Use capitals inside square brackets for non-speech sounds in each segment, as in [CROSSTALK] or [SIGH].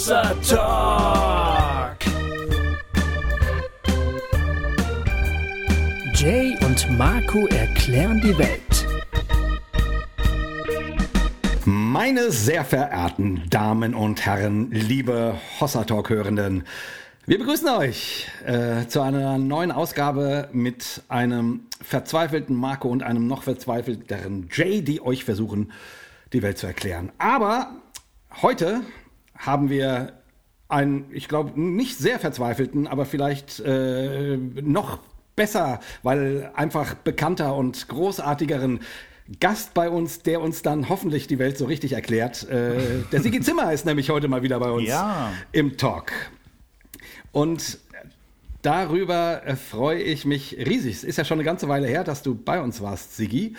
Hossa Talk. Jay und Marco erklären die Welt. Meine sehr verehrten Damen und Herren, liebe Hossa Talk-Hörenden, wir begrüßen euch äh, zu einer neuen Ausgabe mit einem verzweifelten Marco und einem noch verzweifelteren Jay, die euch versuchen, die Welt zu erklären. Aber heute haben wir einen, ich glaube, nicht sehr verzweifelten, aber vielleicht äh, noch besser, weil einfach bekannter und großartigeren Gast bei uns, der uns dann hoffentlich die Welt so richtig erklärt. Äh, der Sigi Zimmer ist nämlich heute mal wieder bei uns Ja. im Talk. Und darüber äh, freue ich mich riesig. Es ist ja schon eine ganze Weile her, dass du bei uns warst, Sigi.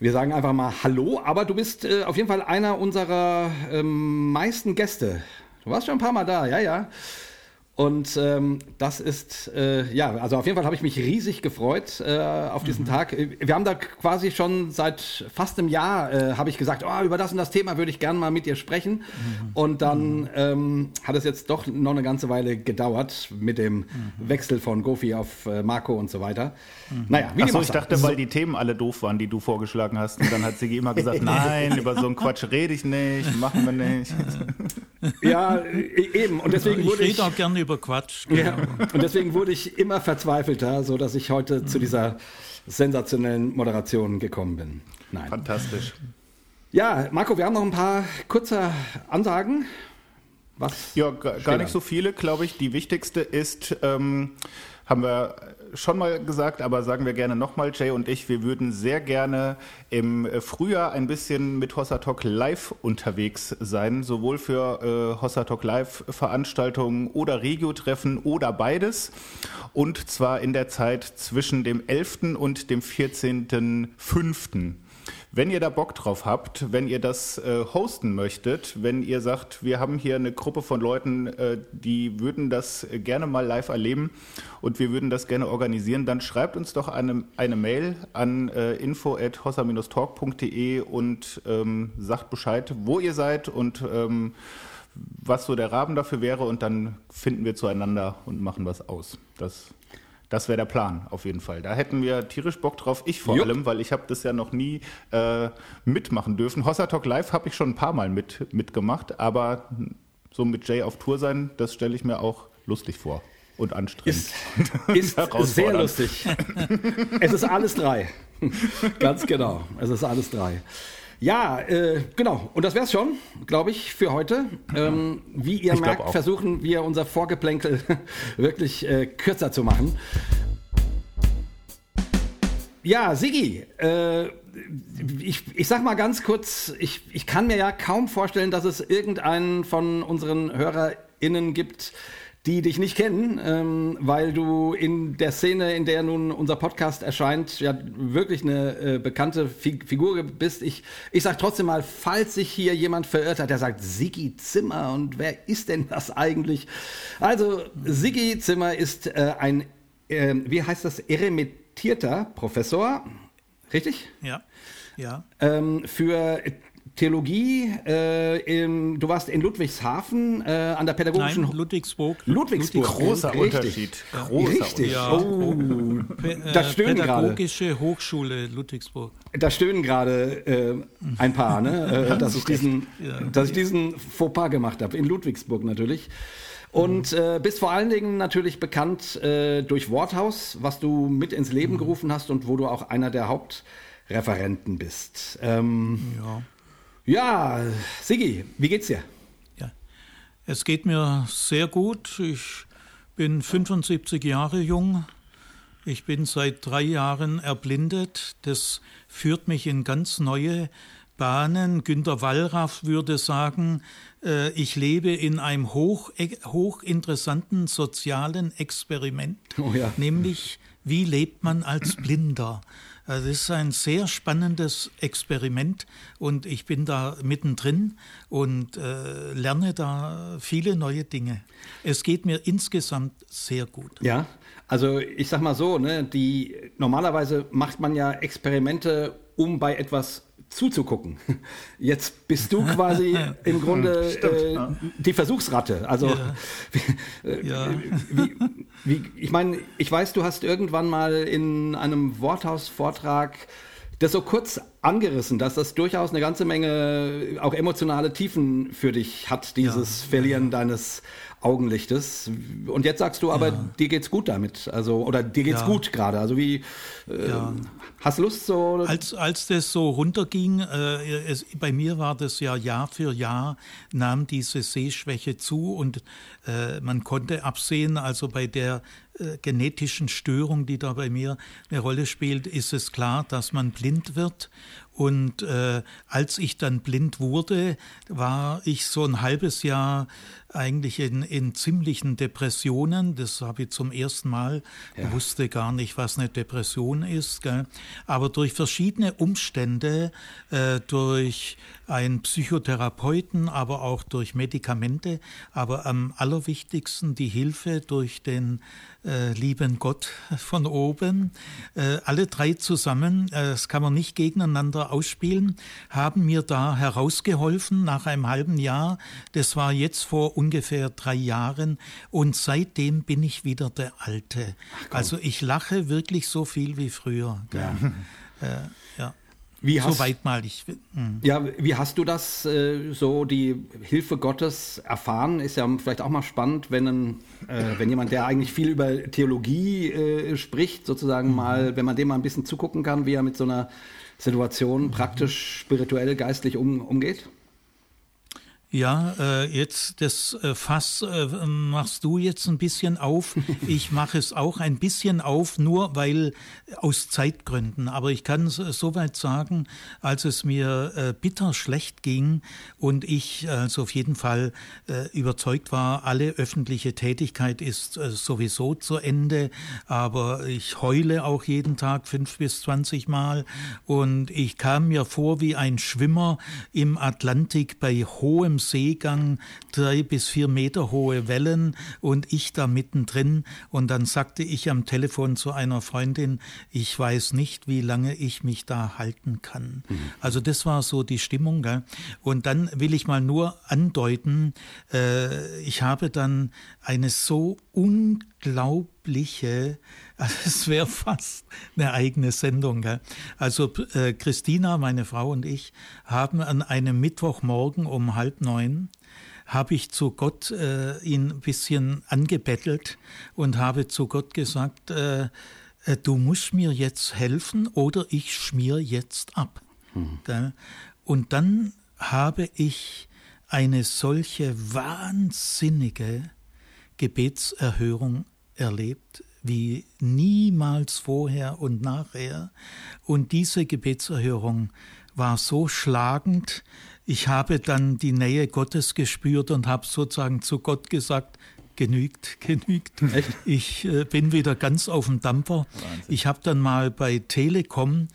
Wir sagen einfach mal Hallo, aber du bist äh, auf jeden Fall einer unserer ähm, meisten Gäste. Du warst schon ein paar Mal da, ja, ja. Und ähm, das ist, äh, ja, also auf jeden Fall habe ich mich riesig gefreut äh, auf diesen Tag. Wir haben da quasi schon seit fast einem Jahr, äh, habe ich gesagt, oh, über das und das Thema würde ich gerne mal mit dir sprechen. Und dann ähm, hat es jetzt doch noch eine ganze Weile gedauert mit dem Wechsel von Gofi auf äh, Marco und so weiter. Naja, wie Achso, ich dachte, weil die Themen alle doof waren, die du vorgeschlagen hast. Und dann hat Sigi immer gesagt, [LAUGHS] nein, über so einen Quatsch rede ich nicht, machen wir nicht. Ja, e- eben. Und deswegen ich wurde ich. rede auch gerne Quatsch. Ja, und deswegen wurde ich immer verzweifelter, so dass ich heute zu dieser sensationellen Moderation gekommen bin. Nein. Fantastisch. Ja, Marco, wir haben noch ein paar kurze Ansagen. Was? Ja, gar, gar nicht so viele, glaube ich. Die wichtigste ist, ähm, haben wir schon mal gesagt, aber sagen wir gerne nochmal, Jay und ich, wir würden sehr gerne im Frühjahr ein bisschen mit Hossa Talk Live unterwegs sein, sowohl für äh, Hossa Talk Live Veranstaltungen oder Regio-Treffen oder beides. Und zwar in der Zeit zwischen dem 11. und dem 14.05. Wenn ihr da Bock drauf habt, wenn ihr das äh, hosten möchtet, wenn ihr sagt, wir haben hier eine Gruppe von Leuten, äh, die würden das gerne mal live erleben und wir würden das gerne organisieren, dann schreibt uns doch eine, eine Mail an äh, info@hossa-talk.de und ähm, sagt Bescheid, wo ihr seid und ähm, was so der Rahmen dafür wäre und dann finden wir zueinander und machen was aus. Das, das wäre der Plan auf jeden Fall. Da hätten wir tierisch Bock drauf. Ich vor Jupp. allem, weil ich habe das ja noch nie äh, mitmachen dürfen. Hossa Talk Live habe ich schon ein paar Mal mit, mitgemacht, aber so mit Jay auf Tour sein, das stelle ich mir auch lustig vor und anstrengend. Ist, [LAUGHS] ist sehr lustig. es ist alles drei. [LAUGHS] Ganz genau. Es ist alles drei. Ja, äh, genau. Und das wär's schon, glaube ich, für heute. Ähm, wie ihr Ich merkt, versuchen wir unser Vorgeplänkel [LAUGHS] wirklich äh, kürzer zu machen. Ja, Sigi, äh, ich, ich sag mal ganz kurz, ich, ich kann mir ja kaum vorstellen, dass es irgendeinen von unseren HörerInnen gibt, die dich nicht kennen, ähm, weil du in der Szene, in der nun unser Podcast erscheint, ja wirklich eine äh, bekannte Fi Figur bist. Ich, ich sag trotzdem mal, falls sich hier jemand verirrt hat, der sagt, Sigi Zimmer und wer ist denn das eigentlich? Also, Sigi Zimmer ist äh, ein, äh, wie heißt das, eremitierter Professor, richtig? Ja, ja. ähm, für Theologie. Äh, im, du warst in Ludwigshafen äh, an der pädagogischen Nein, Ludwigsburg. Ludwigsburg. Großer Richtig. Unterschied. Großer Richtig. Ja. Oh, P- da äh, stöhnen gerade. Pädagogische Hochschule Ludwigsburg. Da stöhnen gerade äh, ein paar, ne? äh, dass, ich diesen, dass ich diesen Fauxpas gemacht habe. In Ludwigsburg natürlich. Und äh, bist vor allen Dingen natürlich bekannt äh, durch Worthaus, was du mit ins Leben gerufen hast und wo du auch einer der Hauptreferenten bist. Ähm, Ja. Ja, Sigi, wie geht's dir? ja. Es geht mir sehr gut. Ich bin 75 Jahre jung. Ich bin seit drei Jahren erblindet. Das führt mich in ganz neue Bahnen. Günter Wallraff würde sagen, äh, ich lebe in einem hoch, hochinteressanten sozialen Experiment, Oh ja. nämlich wie lebt man als Blinder. Es ist ein sehr spannendes Experiment und ich bin da mittendrin und äh, lerne da viele neue Dinge. Es geht mir insgesamt sehr gut. Ja, also ich sag mal so, ne, die normalerweise macht man ja Experimente, um bei etwas zuzugucken. [LAUGHS] Jetzt bist du quasi [LAUGHS] im Grunde [LAUGHS] äh, die Versuchsratte. Also Ja. wie, Ja. wie, wie, ich meine, ich weiß, du hast irgendwann mal in einem Worthaus-Vortrag das so kurz angerissen, dass das durchaus eine ganze Menge auch emotionale Tiefen für dich hat, dieses Verlieren deines Augenlichtes. Und jetzt sagst du aber, dir geht's gut damit. Also, oder dir geht's Ja. gut gerade. Also wie äh, Ja. hast du Lust so? Als, als das so runterging, äh, es, bei mir war das ja Jahr für Jahr, nahm diese Sehschwäche zu und äh, man konnte absehen, also bei der äh, genetischen Störung, die da bei mir eine Rolle spielt, ist es klar, dass man blind wird. Und äh, als ich dann blind wurde, war ich so ein halbes Jahr eigentlich in, in ziemlichen Depressionen. Das habe ich zum ersten Mal, wusste gar nicht, was eine Depression ist. Gell? Aber durch verschiedene Umstände, äh, durch einen Psychotherapeuten, aber auch durch Medikamente, aber am allerwichtigsten die Hilfe durch den äh, lieben Gott von oben. Äh, alle drei zusammen, äh, das kann man nicht gegeneinander ausspielen, haben mir da herausgeholfen nach einem halben Jahr. Das war jetzt vor ungefähr drei Jahren und seitdem bin ich wieder der Alte. Also ich lache wirklich so viel wie früher. Ja. [LAUGHS] Äh, ja. Wie hast, Soweit mal ich. hm. Ja, wie hast du das äh, so die Hilfe Gottes erfahren? Ist ja vielleicht auch mal spannend, wenn ein, äh, wenn jemand, der eigentlich viel über Theologie äh, spricht, sozusagen mal, wenn man dem mal ein bisschen zugucken kann, wie er mit so einer Situation praktisch, spirituell, geistlich um, umgeht. Ja, äh, jetzt das äh, Fass äh, machst du jetzt ein bisschen auf. [LAUGHS] Ich mache es auch ein bisschen auf, nur weil aus Zeitgründen. Aber ich kann es soweit sagen, als es mir äh, bitter schlecht ging und ich also auf jeden Fall äh, überzeugt war, alle öffentliche Tätigkeit ist äh, sowieso zu Ende. Aber ich heule auch jeden Tag fünf bis zwanzig Mal und ich kam mir vor wie ein Schwimmer im Atlantik bei hohem Seegang, drei bis vier Meter hohe Wellen und ich da mittendrin. Und dann sagte ich am Telefon zu einer Freundin, ich weiß nicht, wie lange ich mich da halten kann. Also das war so die Stimmung. Gell? Und dann will ich mal nur andeuten, äh, ich habe dann eine so unglaubliche, [LAUGHS] also es wäre fast eine eigene Sendung. Gell? Also äh, Christina, meine Frau und ich haben an einem Mittwochmorgen um halb neun habe ich zu Gott äh, ihn ein bisschen angebettelt und habe zu Gott gesagt, äh, äh, du musst mir jetzt helfen oder ich schmier jetzt ab. Gell? Und dann habe ich eine solche wahnsinnige Gebetserhörung erlebt wie niemals vorher und nachher. Und diese Gebetserhörung war so schlagend. Ich habe dann die Nähe Gottes gespürt und habe sozusagen zu Gott gesagt, genügt, [LAUGHS] genügt. Ich äh, bin wieder ganz auf dem Dampfer. Ich habe dann mal bei Telekom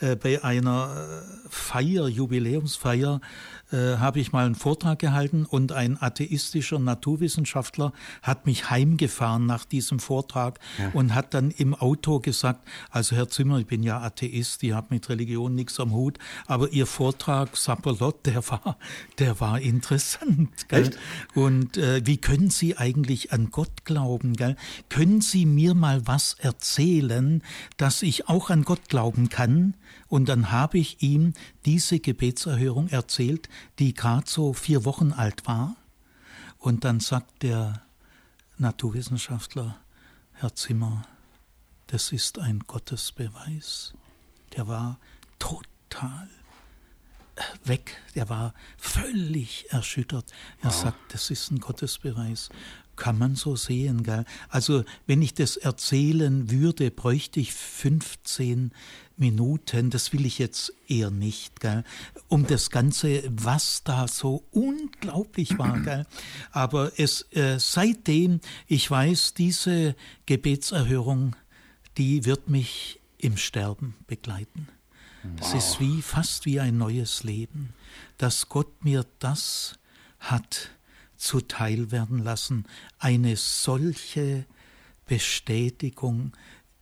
äh, bei einer äh, Feier, Jubiläumsfeier, äh, habe ich mal einen Vortrag gehalten und ein atheistischer Naturwissenschaftler hat mich heimgefahren nach diesem Vortrag und hat dann im Auto gesagt, also Herr Zimmer, ich bin ja Atheist, ich habe mit Religion nichts am Hut, aber Ihr Vortrag, Sapperlot, [LAUGHS] der war, der war interessant. Gell? Echt? Und äh, wie können Sie eigentlich an Gott glauben? Gell? Können Sie mir mal was erzählen, dass ich auch an Gott glauben kann? Und dann habe ich ihm diese Gebetserhörung erzählt, die gerade so vier Wochen alt war. Und dann sagt der Naturwissenschaftler, Herr Zimmer, das ist ein Gottesbeweis. Der war total weg, der war völlig erschüttert. Er sagt, das ist ein Gottesbeweis. Kann man so sehen, gell? Also, wenn ich das erzählen würde, bräuchte ich 15 Minuten, das will ich jetzt eher nicht, gell? Um das Ganze, was da so unglaublich war, [CLEARS THROAT] gell? Aber es, äh, seitdem, ich weiß, diese Gebetserhörung, die wird mich im Sterben begleiten. Es ist wie fast wie ein neues Leben, dass Gott mir das hat zuteil werden lassen, eine solche Bestätigung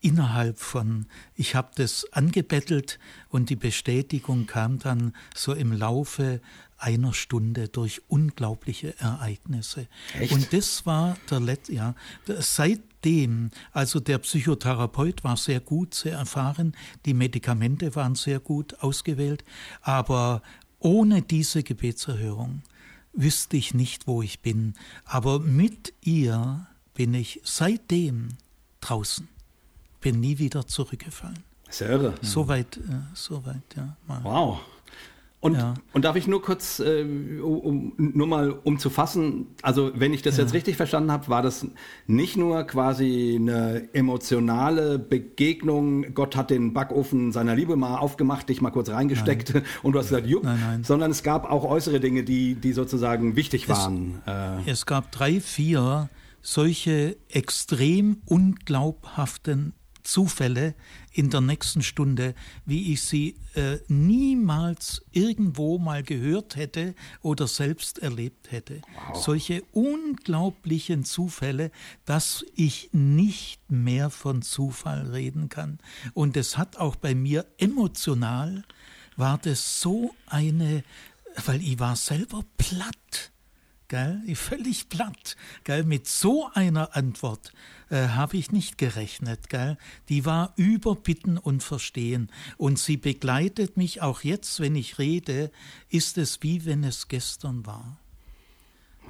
innerhalb von, ich habe das angebettelt und die Bestätigung kam dann so im Laufe einer Stunde durch unglaubliche Ereignisse. Echt? Und das war der letzte, ja, seitdem, also der Psychotherapeut war sehr gut, sehr erfahren, die Medikamente waren sehr gut ausgewählt, aber ohne diese Gebetserhörung wüsste ich nicht, wo ich bin. Aber mit ihr bin ich seitdem draußen, bin nie wieder zurückgefallen. Sehr irre. Soweit, äh, soweit, ja. Mal. Wow. Und, Ja. und darf ich nur kurz, äh, um, nur mal um zu fassen, also wenn ich das jetzt richtig verstanden habe, war das nicht nur quasi eine emotionale Begegnung, Gott hat den Backofen seiner Liebe mal aufgemacht, dich mal kurz reingesteckt [LAUGHS] und du hast gesagt, jupp, Nein, nein. sondern es gab auch äußere Dinge, die, die sozusagen wichtig waren. Äh, Es gab drei, vier solche extrem unglaubhaften Zufälle in der nächsten Stunde, wie ich sie äh, niemals irgendwo mal gehört hätte oder selbst erlebt hätte. Solche unglaublichen Zufälle, dass ich nicht mehr von Zufall reden kann. Und es hat auch bei mir emotional, war das so eine, weil ich war selber platt. Gell? [LAUGHS] Völlig platt. Gell? Mit so einer Antwort äh, habe ich nicht gerechnet. Gell? Die war über Bitten und Verstehen. Und sie begleitet mich auch jetzt, wenn ich rede, ist es wie wenn es gestern war.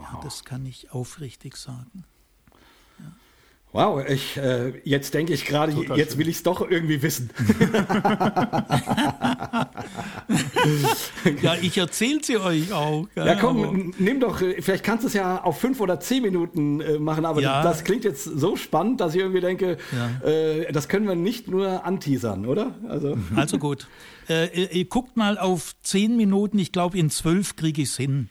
Ja, das kann ich aufrichtig sagen. Wow, ich, äh, jetzt denke ich gerade, jetzt schön. will ich es doch irgendwie wissen. [LAUGHS] Ja, ich erzähle sie euch auch. Gell? Ja, komm, Aber- nimm doch, äh, vielleicht kannst du es ja auf fünf oder zehn Minuten äh, machen, aber Ja. das klingt jetzt so spannend, dass ich irgendwie denke, Ja. äh, das können wir nicht nur anteasern, oder? Also, Also gut. Äh, ihr, ihr guckt mal auf zehn Minuten, ich glaube in zwölf kriege ich es hin.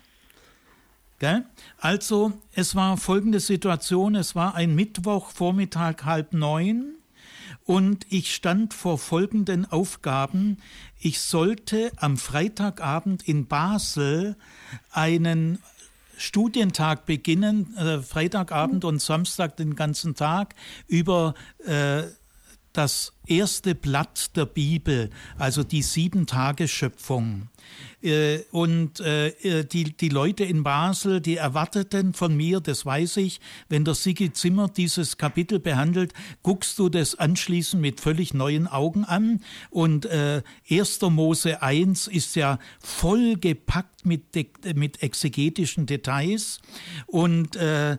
Gell? Also, es war folgende Situation, es war ein Mittwoch, Vormittag halb neun und ich stand vor folgenden Aufgaben. Ich sollte am Freitagabend in Basel einen Studientag beginnen, äh, Freitagabend und Samstag den ganzen Tag über äh, das erste Blatt der Bibel, also die sieben Tage Schöpfung. Äh, Und äh, die, die Leute in Basel, die erwarteten von mir, das weiß ich, wenn der Sigi Zimmer dieses Kapitel behandelt, guckst du das anschließend mit völlig neuen Augen an. Und äh, 1. Mose 1 ist ja voll gepackt mit, mit exegetischen Details. Und äh,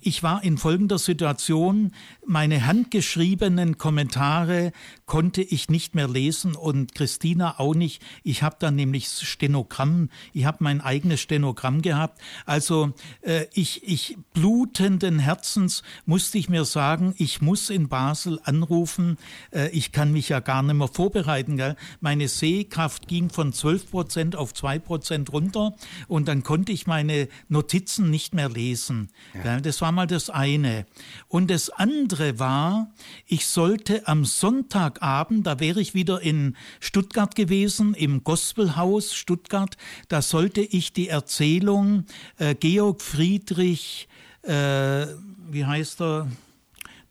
ich war in folgender Situation, meine handgeschriebenen Kommentare konnte ich nicht mehr lesen und Christina auch nicht. Ich habe dann nämlich Stenogramm, ich habe mein eigenes Stenogramm gehabt. Also äh, ich, ich blutenden Herzens musste ich mir sagen, ich muss in Basel anrufen, äh, ich kann mich ja gar nicht mehr vorbereiten. Gell? Meine Sehkraft ging von 12 Prozent auf 2 Prozent runter und dann konnte ich meine Notizen nicht mehr lesen. Gell? Das war mal das eine. Und das andere war, ich sollte am Sonntagabend, da wäre ich wieder in Stuttgart gewesen, im Gospelhaus Stuttgart, da sollte ich die Erzählung äh, Georg Friedrich, äh, wie heißt er?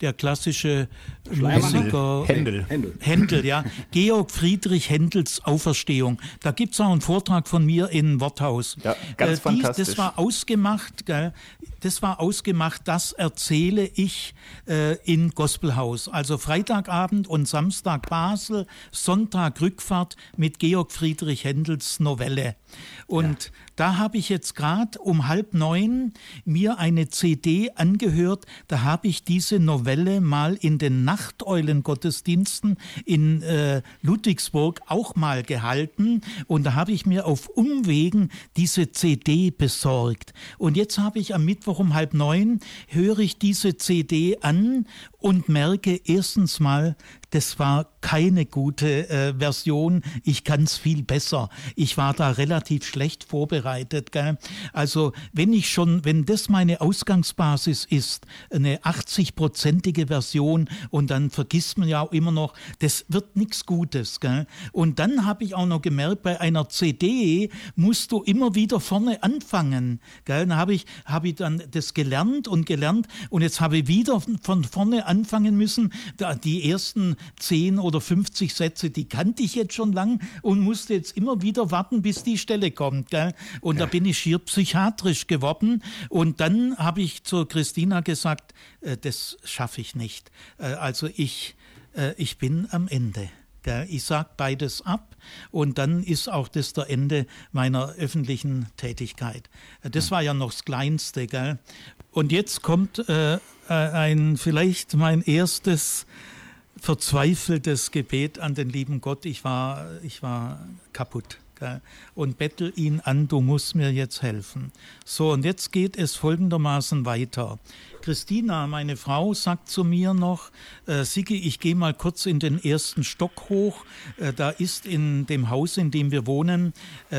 Der klassische Schleiermacher? Händel. Händel. Händel, ja. [LAUGHS] Georg Friedrich Händels Auferstehung. Da gibt's auch einen Vortrag von mir in Worthaus. Ja, ganz Äh, dies- fantastisch. Das war ausgemacht, gell? Das war ausgemacht, das erzähle ich äh, in Gospelhaus. Also Freitagabend und Samstag Basel, Sonntag Rückfahrt mit Georg Friedrich Händels Novelle. Und da habe ich jetzt gerade um halb neun mir eine CD angehört. Da habe ich diese Novelle mal in den Nachteulen-Gottesdiensten in äh, Ludwigsburg auch mal gehalten. Und da habe ich mir auf Umwegen diese CD besorgt. Und jetzt habe ich am Mittwoch um halb neun, höre ich diese CD an und merke erstens mal, das war keine gute äh, Version. Ich kann es viel besser. Ich war da relativ schlecht vorbereitet. Gell? Also wenn ich schon, wenn das meine Ausgangsbasis ist, eine 80-prozentige Version und dann vergisst man ja auch immer noch, das wird nichts Gutes. Gell? Und dann habe ich auch noch gemerkt, bei einer CD musst du immer wieder vorne anfangen. Gell? Dann habe ich, habe ich dann das gelernt und gelernt und jetzt habe ich wieder von vorne anfangen müssen. Die ersten 10 oder 50 Sätze, die kannte ich jetzt schon lang und musste jetzt immer wieder warten, bis die Stelle kommt. Gell? Und ja. da bin ich schier psychiatrisch geworden. Und dann habe ich zur Christina gesagt, äh, das schaffe ich nicht. Äh, also ich, äh, ich bin am Ende. Ich sage beides ab und dann ist auch das der Ende meiner öffentlichen Tätigkeit. Das war ja noch das Kleinste. Gell? Und jetzt kommt äh, äh, ein vielleicht mein erstes verzweifeltes Gebet an den lieben Gott. Ich war, ich war kaputt und bettel ihn an, du musst mir jetzt helfen. So, und jetzt geht es folgendermaßen weiter. Christina, meine Frau, sagt zu mir noch, äh, Sigi, ich gehe mal kurz in den ersten Stock hoch. Äh, da ist in dem Haus, in dem wir wohnen, äh,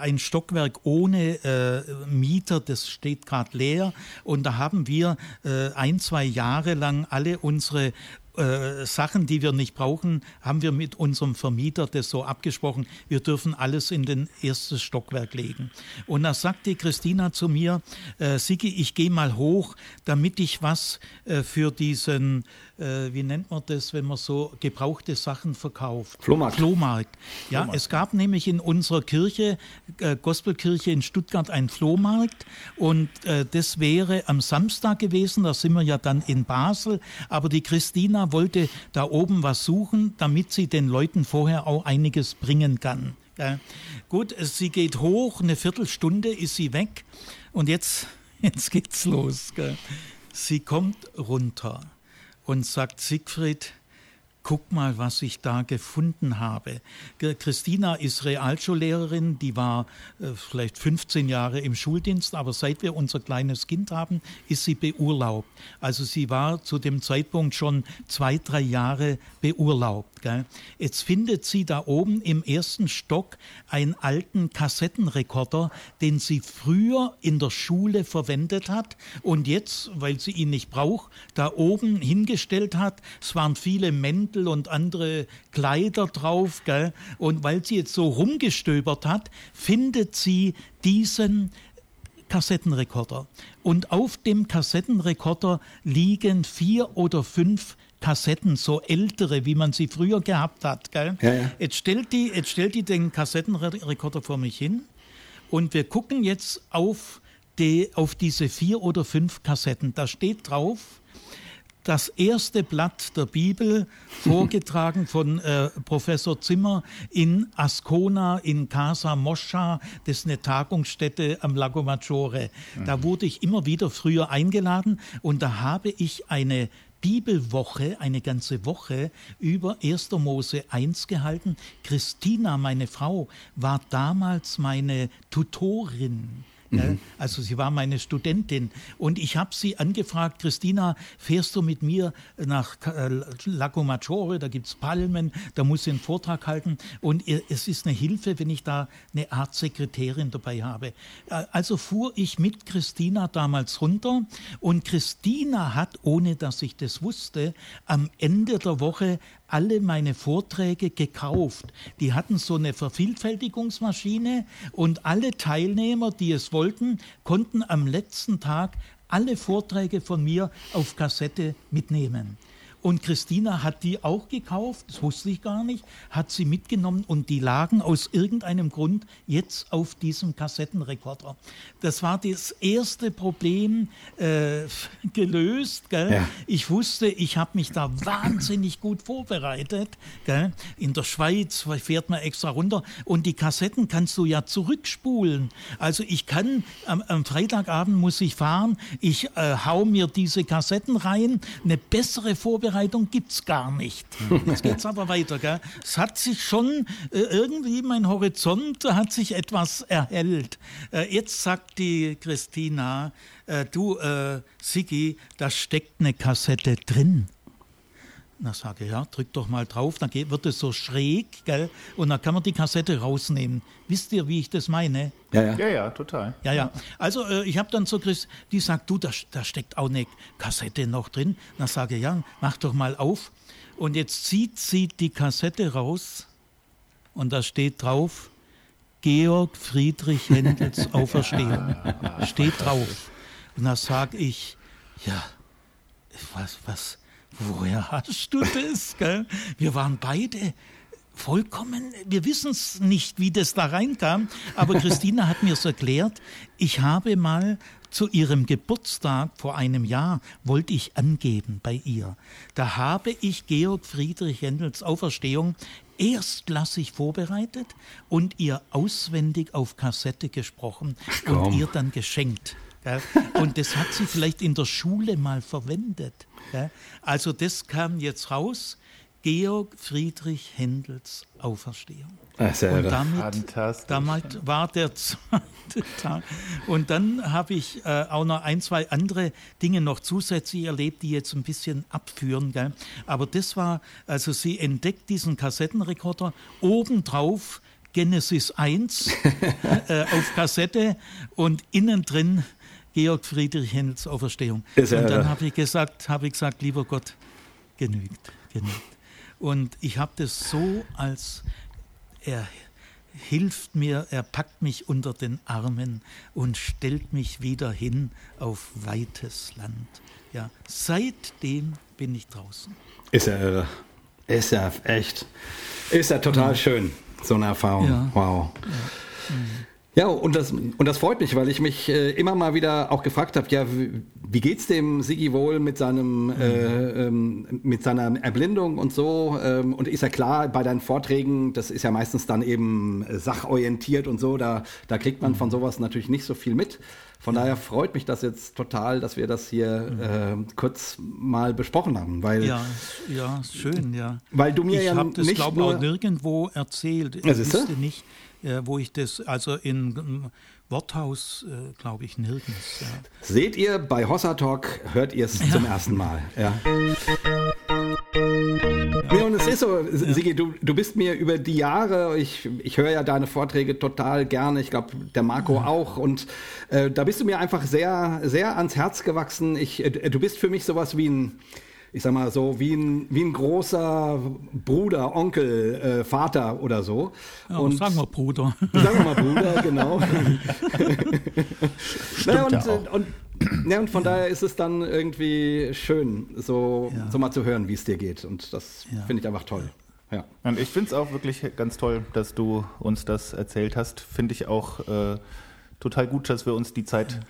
ein Stockwerk ohne äh, Mieter, das steht gerade leer. Und da haben wir äh, ein, zwei Jahre lang alle unsere äh, Sachen, die wir nicht brauchen, haben wir mit unserem Vermieter das so abgesprochen. Wir dürfen alles in den erstes Stockwerk legen. Und da sagte Christina zu mir, äh, Sigi, ich gehe mal hoch, damit ich was äh, für diesen äh, wie nennt man das, wenn man so gebrauchte Sachen verkauft? Flohmarkt. Flohmarkt. Ja, Flohmarkt. es gab nämlich in unserer Kirche, äh, Gospelkirche in Stuttgart, einen Flohmarkt und äh, das wäre am Samstag gewesen, da sind wir ja dann in Basel, aber die Christina wollte da oben was suchen, damit sie den Leuten vorher auch einiges bringen kann. Ja. Gut, sie geht hoch, eine Viertelstunde ist sie weg und jetzt, [LAUGHS] jetzt geht's los. Gell. Sie kommt runter und sagt Siegfried, guck mal, was ich da gefunden habe. Christina ist Realschullehrerin, die war äh, vielleicht 15 Jahre im Schuldienst, aber seit wir unser kleines Kind haben, ist sie beurlaubt. Also sie war zu dem Zeitpunkt schon zwei, drei Jahre beurlaubt. Jetzt findet sie da oben im ersten Stock einen alten Kassettenrekorder, den sie früher in der Schule verwendet hat und jetzt, weil sie ihn nicht braucht, da oben hingestellt hat. Es waren viele Mäntel und andere Kleider drauf. Gell? Und weil sie jetzt so rumgestöbert hat, findet sie diesen Kassettenrekorder. Und auf dem Kassettenrekorder liegen vier oder fünf Kassetten, so ältere, wie man sie früher gehabt hat. Gell? Ja, ja. Jetzt, stellt die, jetzt stellt die den Kassettenrekorder vor mich hin und wir gucken jetzt auf, die, auf diese vier oder fünf Kassetten. Da steht drauf, das erste Blatt der Bibel, [LAUGHS] vorgetragen von äh, Professor Zimmer in Ascona, in Casa Moscha, das ist eine Tagungsstätte am Lago Maggiore. Da mhm. wurde ich immer wieder früher eingeladen und da habe ich eine Bibelwoche, eine ganze Woche über 1. Mose 1 gehalten. Christina, meine Frau, war damals meine Tutorin. Mhm. Also sie war meine Studentin und ich habe sie angefragt, Christina, fährst du mit mir nach äh, Lago Maggiore, da gibt es Palmen, da muss sie einen Vortrag halten und es ist eine Hilfe, wenn ich da eine Art Sekretärin dabei habe. Äh, also fuhr ich mit Christina damals runter und Christina hat, ohne dass ich das wusste, am Ende der Woche alle meine Vorträge gekauft. Die hatten so eine Vervielfältigungsmaschine und alle Teilnehmer, die es wollten, konnten am letzten Tag alle Vorträge von mir auf Kassette mitnehmen. Und Christina hat die auch gekauft, das wusste ich gar nicht, hat sie mitgenommen und die lagen aus irgendeinem Grund jetzt auf diesem Kassettenrekorder. Das war das erste Problem äh, [LAUGHS] gelöst. Ja. Ich wusste, ich habe mich da wahnsinnig gut vorbereitet. Gell? In der Schweiz fährt man extra runter und die Kassetten kannst du ja zurückspulen. Also ich kann, am, am Freitagabend muss ich fahren, ich äh, hau mir diese Kassetten rein, eine bessere Vorbereitung Vorbereitung gibt es gar nicht. Jetzt geht es aber weiter. Gell? Es hat sich schon äh, irgendwie, mein Horizont hat sich etwas erhellt. Äh, jetzt sagt die Christina, äh, du, äh, Sigi, da steckt eine Kassette drin. Na, sage ja, drück doch mal drauf, dann geht, wird es so schräg, gell? Und dann kann man die Kassette rausnehmen. Wisst ihr, wie ich das meine? Ja, ja, ja, ja total. Ja, ja. Also äh, ich habe dann so Chris, die sagt, du, da, da steckt auch eine Kassette noch drin. Dann sage ich, ja, mach doch mal auf. Und jetzt zieht sie die Kassette raus und da steht drauf, Georg Friedrich Händels [LAUGHS] Auferstehung. steht drauf. Und da sage ich, ja, was, was, woher hast du das? Gell? Wir waren beide vollkommen, wir wissen es nicht, wie das da reinkam, aber Christina hat mir es erklärt. Ich habe mal zu ihrem Geburtstag vor einem Jahr wollte ich angeben bei ihr. Da habe ich Georg Friedrich Händels Auferstehung erstklassig vorbereitet und ihr auswendig auf Kassette gesprochen und ihr dann geschenkt. Und das hat sie vielleicht in der Schule mal verwendet. Also das kam jetzt raus. Georg Friedrich Händels Auferstehung. Ach, und damit, damit war der [LAUGHS] zweite Tag. Und dann habe ich äh, auch noch ein, zwei andere Dinge noch zusätzlich erlebt, die jetzt ein bisschen abführen. Gell? Aber das war, also sie entdeckt diesen Kassettenrekorder obendrauf Genesis 1 [LAUGHS] äh, auf Kassette und innen drin Georg Friedrich Händels Auferstehung. und dann habe ich gesagt, habe ich gesagt, lieber Gott, genügt, genügt. Und ich habe das so als er hilft mir, er packt mich unter den Armen und stellt mich wieder hin auf weites Land. Ja, seitdem bin ich draußen. Ist ja irre. Ist ja echt. Ist ja total ja. schön, so eine Erfahrung. Ja. Wow. Ja. Mhm. Ja, und das, und das freut mich, weil ich mich äh, immer mal wieder auch gefragt habe, ja, wie, wie geht's dem Sigi wohl mit seinem, mhm. äh, ähm, mit seiner Erblindung und so? Ähm, und ist ja klar, bei deinen Vorträgen, das ist ja meistens dann eben sachorientiert und so, da, da kriegt man mhm. von sowas natürlich nicht so viel mit. Von daher freut mich das jetzt total, dass wir das hier mhm. äh, kurz mal besprochen haben. Weil, ja, ja, schön, ja. Weil du mir ich ja habe das, glaube ich, auch nirgendwo erzählt. Ich wusste nicht, äh, wo ich das, also in Worthaus, äh, glaube ich, nirgends. Ja. Seht ihr, bei Hossa Talk hört ihr es ja. zum ersten Mal. Ja. Ja, und es ist so, Sigi, du, du bist mir über die Jahre, ich, ich höre ja deine Vorträge total gerne, ich glaube, der Marco auch, und äh, da bist du mir einfach sehr, sehr ans Herz gewachsen. Ich, äh, du bist für mich sowas wie ein, ich sag mal so, wie ein, wie ein großer Bruder, Onkel, äh, Vater oder so. Ja, und sagen wir Bruder. [LAUGHS] Sagen wir mal Bruder, genau. [LAUGHS] naja, und, ja und, ja, und von daher ist es dann irgendwie schön, so, ja. so mal zu hören, wie es dir geht. Und das ja. finde ich einfach toll. Ja. Und ich finde es auch wirklich ganz toll, dass du uns das erzählt hast. Finde ich auch äh, total gut, dass wir uns die Zeit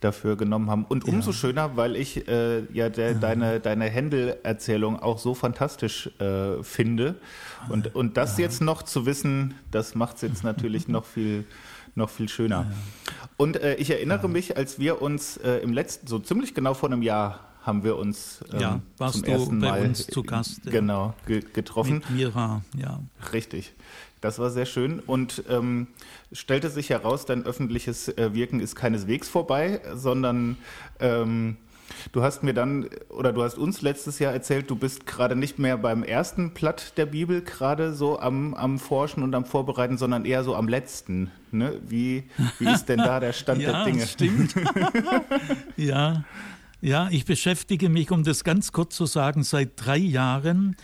dafür genommen haben. Und umso ja. schöner, weil ich äh, ja, der, ja, deine, deine Händel-Erzählung auch so fantastisch äh, finde. Und, und das ja. jetzt noch zu wissen, das macht es jetzt natürlich [LAUGHS] noch viel noch viel schöner. Und äh, ich erinnere mich, als wir uns äh, im letzten, so ziemlich genau vor einem Jahr haben wir uns ähm, ja, warst zum ersten Mal zu Gast, genau ge getroffen. Mit Mira, ja. Richtig. Das war sehr schön und ähm, stellte sich heraus, dein öffentliches äh, Wirken ist keineswegs vorbei, sondern ähm, du hast mir dann oder du hast uns letztes Jahr erzählt, du bist gerade nicht mehr beim ersten Blatt der Bibel gerade so am, am Forschen und am Vorbereiten, sondern eher so am letzten. Ne? Wie, wie ist denn da der Stand [LAUGHS] ja, der Dinge? Stimmt. [LAUGHS] ja. Ja, ich beschäftige mich, um das ganz kurz zu sagen, seit drei Jahren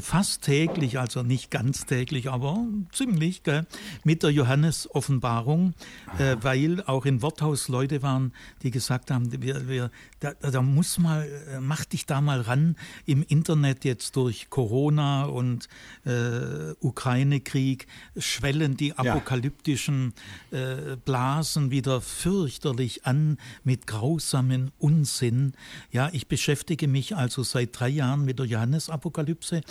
fast täglich, also nicht ganz täglich, aber ziemlich, gell, mit der Johannes-Offenbarung, äh, weil auch in Worthaus Leute waren, die gesagt haben, wir, wir, da, da muss mal, äh, mach dich da mal ran im Internet jetzt durch Corona und äh, Ukraine-Krieg, schwellen die apokalyptischen äh, Blasen wieder fürchterlich an mit grausamen Unsinn. Ja, ich beschäftige mich also seit drei Jahren mit der Johannes-Apokalypse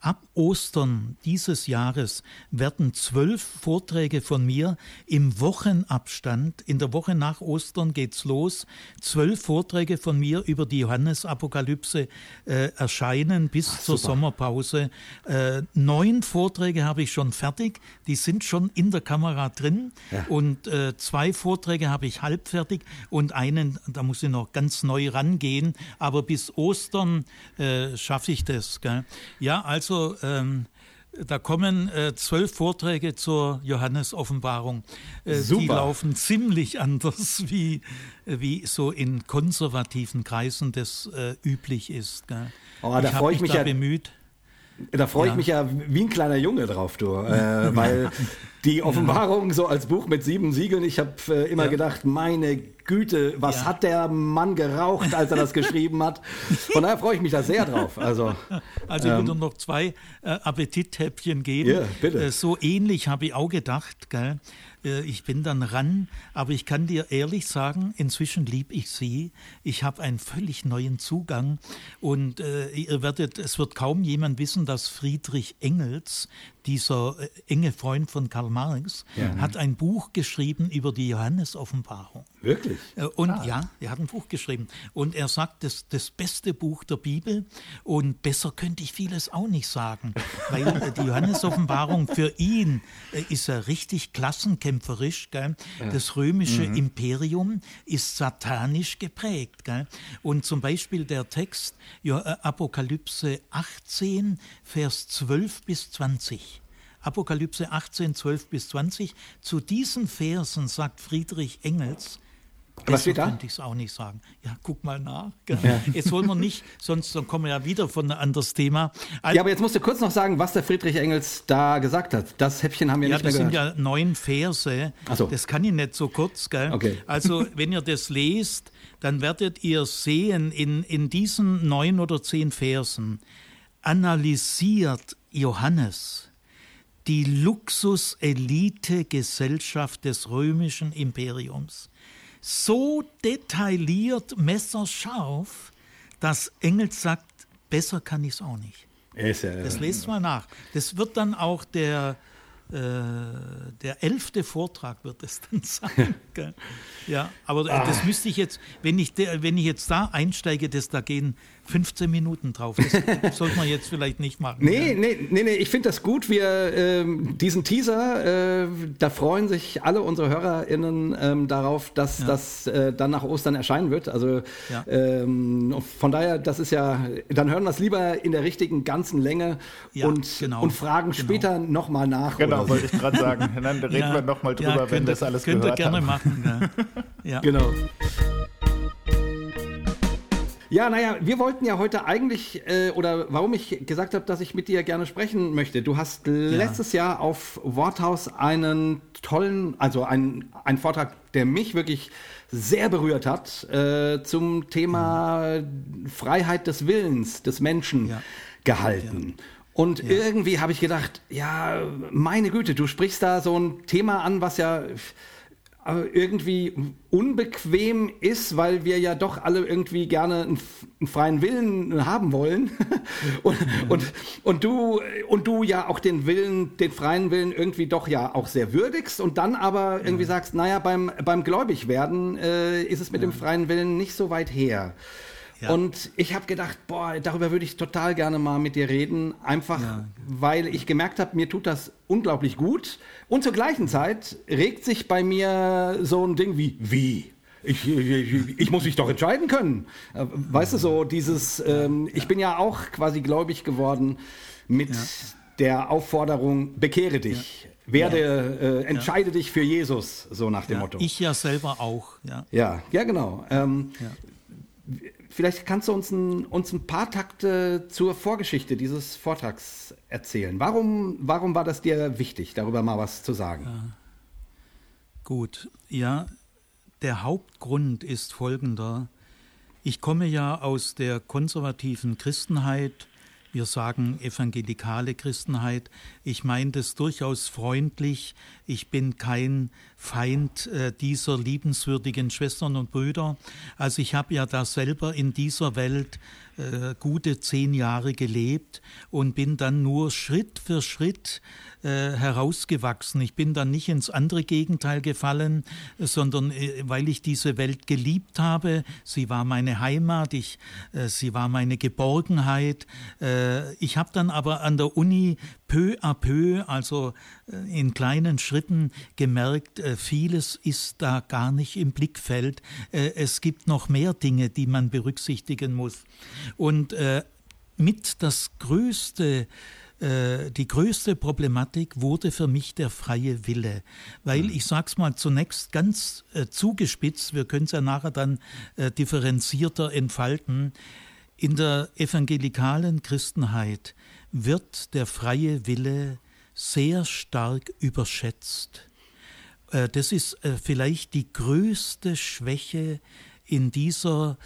Ab Ostern dieses Jahres werden zwölf Vorträge von mir im Wochenabstand, in der Woche nach Ostern geht's los, zwölf Vorträge von mir über die Johannesapokalypse äh, erscheinen bis Ach, zur Sommerpause. Äh, neun Vorträge habe ich schon fertig, die sind schon in der Kamera drin ja. und äh, zwei Vorträge habe ich halb fertig und einen, da muss ich noch ganz neu rangehen, aber bis Ostern äh, schaffe ich das. Gell? Ja, also ähm, da kommen äh, zwölf Vorträge zur Johannes-Offenbarung. Äh, die laufen ziemlich anders, [LAUGHS] wie, äh, wie so in konservativen Kreisen das äh, üblich ist. Gell? Oh, da freue ich mich, mich ja bemüht. Da freue ja. ich mich ja wie ein kleiner Junge drauf, du. Äh, [LAUGHS] weil die Offenbarung so als Buch mit sieben Siegeln, ich habe äh, immer ja. gedacht, meine Güte, was Ja. hat der Mann geraucht, als er das geschrieben hat? Von daher freue ich mich da sehr drauf. Also, Also ich würde noch zwei äh, Appetithäppchen geben. Ja, bitte. Äh, so ähnlich habe ich auch gedacht. Gell? Äh, ich bin dann ran, aber ich kann dir ehrlich sagen, inzwischen lieb ich sie. Ich habe einen völlig neuen Zugang und äh, ihr werdet, es wird kaum jemand wissen, dass Friedrich Engels, dieser äh, enge Freund von Karl Marx, hat ein Buch geschrieben über die Johannesoffenbarung. Wirklich. Äh, Und ja, er hat ein Buch geschrieben. Und er sagt, das, das beste Buch der Bibel. Und besser könnte ich vieles auch nicht sagen. Weil äh, die Johannesoffenbarung für ihn äh, ist er richtig klassenkämpferisch. Gell? Das römische Imperium ist satanisch geprägt. Gell? Und zum Beispiel der Text ja, Apokalypse 18, Vers 12 bis 20. Apokalypse 18, 12 bis 20. Zu diesen Versen sagt Friedrich Engels, Was steht da? könnte ich es auch nicht sagen. Ja, guck mal nach. gell. [LAUGHS] Jetzt wollen wir nicht, sonst kommen wir ja wieder von einem anderes Thema. Also, Ja, aber jetzt musst du kurz noch sagen, was der Friedrich Engels da gesagt hat. Das Häppchen haben wir ja, nicht mehr das sind gehört. ja neun Verse. Ach so. Das kann ich nicht so kurz. Gell? Okay. Also, [LAUGHS] wenn ihr das lest, dann werdet ihr sehen, in, in diesen neun oder zehn Versen analysiert Johannes die Luxus-Elite-Gesellschaft des römischen Imperiums. So detailliert, messerscharf, dass Engels sagt, besser kann ich es auch nicht. Ist ja, Das lest mal nach. Das wird dann auch der, äh, der elfte Vortrag wird es dann [LAUGHS] sein. ja, aber äh, Ah. das müsste ich jetzt, wenn ich, wenn ich jetzt da einsteige, das, da gehen 15 Minuten drauf. Das [LAUGHS] sollte man jetzt vielleicht nicht machen. Nee, gell? nee, nee, nee, ich finde das gut. Wir, ähm, diesen Teaser, äh, da freuen sich alle unsere HörerInnen ähm, darauf, dass das äh, dann nach Ostern erscheinen wird. Also Ja. ähm, von daher, das ist ja, dann hören wir es lieber in der richtigen ganzen Länge Ja, und, genau, und fragen genau. später nochmal nach. Genau, wollte ich gerade sagen. [LAUGHS] Dann reden Ja, wir nochmal drüber, ja, wenn könnt ihr- das alles Könnt ihr gehört gerne haben. machen. Ja. ja. Genau. Ja, naja, wir wollten ja heute eigentlich, äh, oder warum ich gesagt habe, dass ich mit dir gerne sprechen möchte. Du hast letztes Jahr auf Worthaus einen tollen, also einen, einen Vortrag, der mich wirklich sehr berührt hat, äh, zum Thema Freiheit des Willens des Menschen Ja. gehalten. Und irgendwie habe ich gedacht, ja, meine Güte, du sprichst da so ein Thema an, was ja irgendwie unbequem ist, weil wir ja doch alle irgendwie gerne einen, freien Willen haben wollen. [LAUGHS] und, und, und, du, und du ja auch den Willen, den freien Willen irgendwie doch ja auch sehr würdigst und dann aber irgendwie sagst, naja, beim, beim Gläubigwerden äh, ist es mit dem freien Willen nicht so weit her. Ja. Und ich habe gedacht, boah, darüber würde ich total gerne mal mit dir reden, einfach Ja. weil ich gemerkt habe, mir tut das unglaublich gut. Und zur gleichen Zeit regt sich bei mir so ein Ding wie, wie? Ich, ich, ich muss mich doch entscheiden können. Äh, Weißt du, so dieses, ähm, ich bin ja auch quasi gläubig geworden mit der Aufforderung, bekehre dich, werde, äh, entscheide dich für Jesus, so nach dem Ja, Motto. ich ja selber auch. Ja. Ja, ja, genau. Ähm, Ja. Vielleicht kannst du uns ein, uns ein paar Takte zur Vorgeschichte dieses Vortrags erzählen. Warum, warum war das dir wichtig, darüber mal was zu sagen? Gut, ja, der Hauptgrund ist folgender. Ich komme ja aus der konservativen Christenheit, wir sagen evangelikale Christenheit. Ich meine das durchaus freundlich. Ich bin kein Feind äh, dieser liebenswürdigen Schwestern und Brüder. Also ich habe ja da selber in dieser Welt äh, gute zehn Jahre gelebt und bin dann nur Schritt für Schritt äh, herausgewachsen. Ich bin dann nicht ins andere Gegenteil gefallen, sondern äh, weil ich diese Welt geliebt habe. Sie war meine Heimat, ich, äh, sie war meine Geborgenheit. Äh, ich habe dann aber an der Uni peu à peu, also äh, in kleinen Schritten gemerkt, äh, vieles ist da gar nicht im Blickfeld. Äh, es gibt noch mehr Dinge, die man berücksichtigen muss. Und mit das größte die größte Problematik wurde für mich der freie Wille, weil ich sag's mal zunächst ganz äh, zugespitzt, wir können es ja nachher dann äh, differenzierter entfalten. In der evangelikalen Christenheit wird der freie Wille sehr stark überschätzt. Äh, das ist äh, vielleicht die größte Schwäche in dieser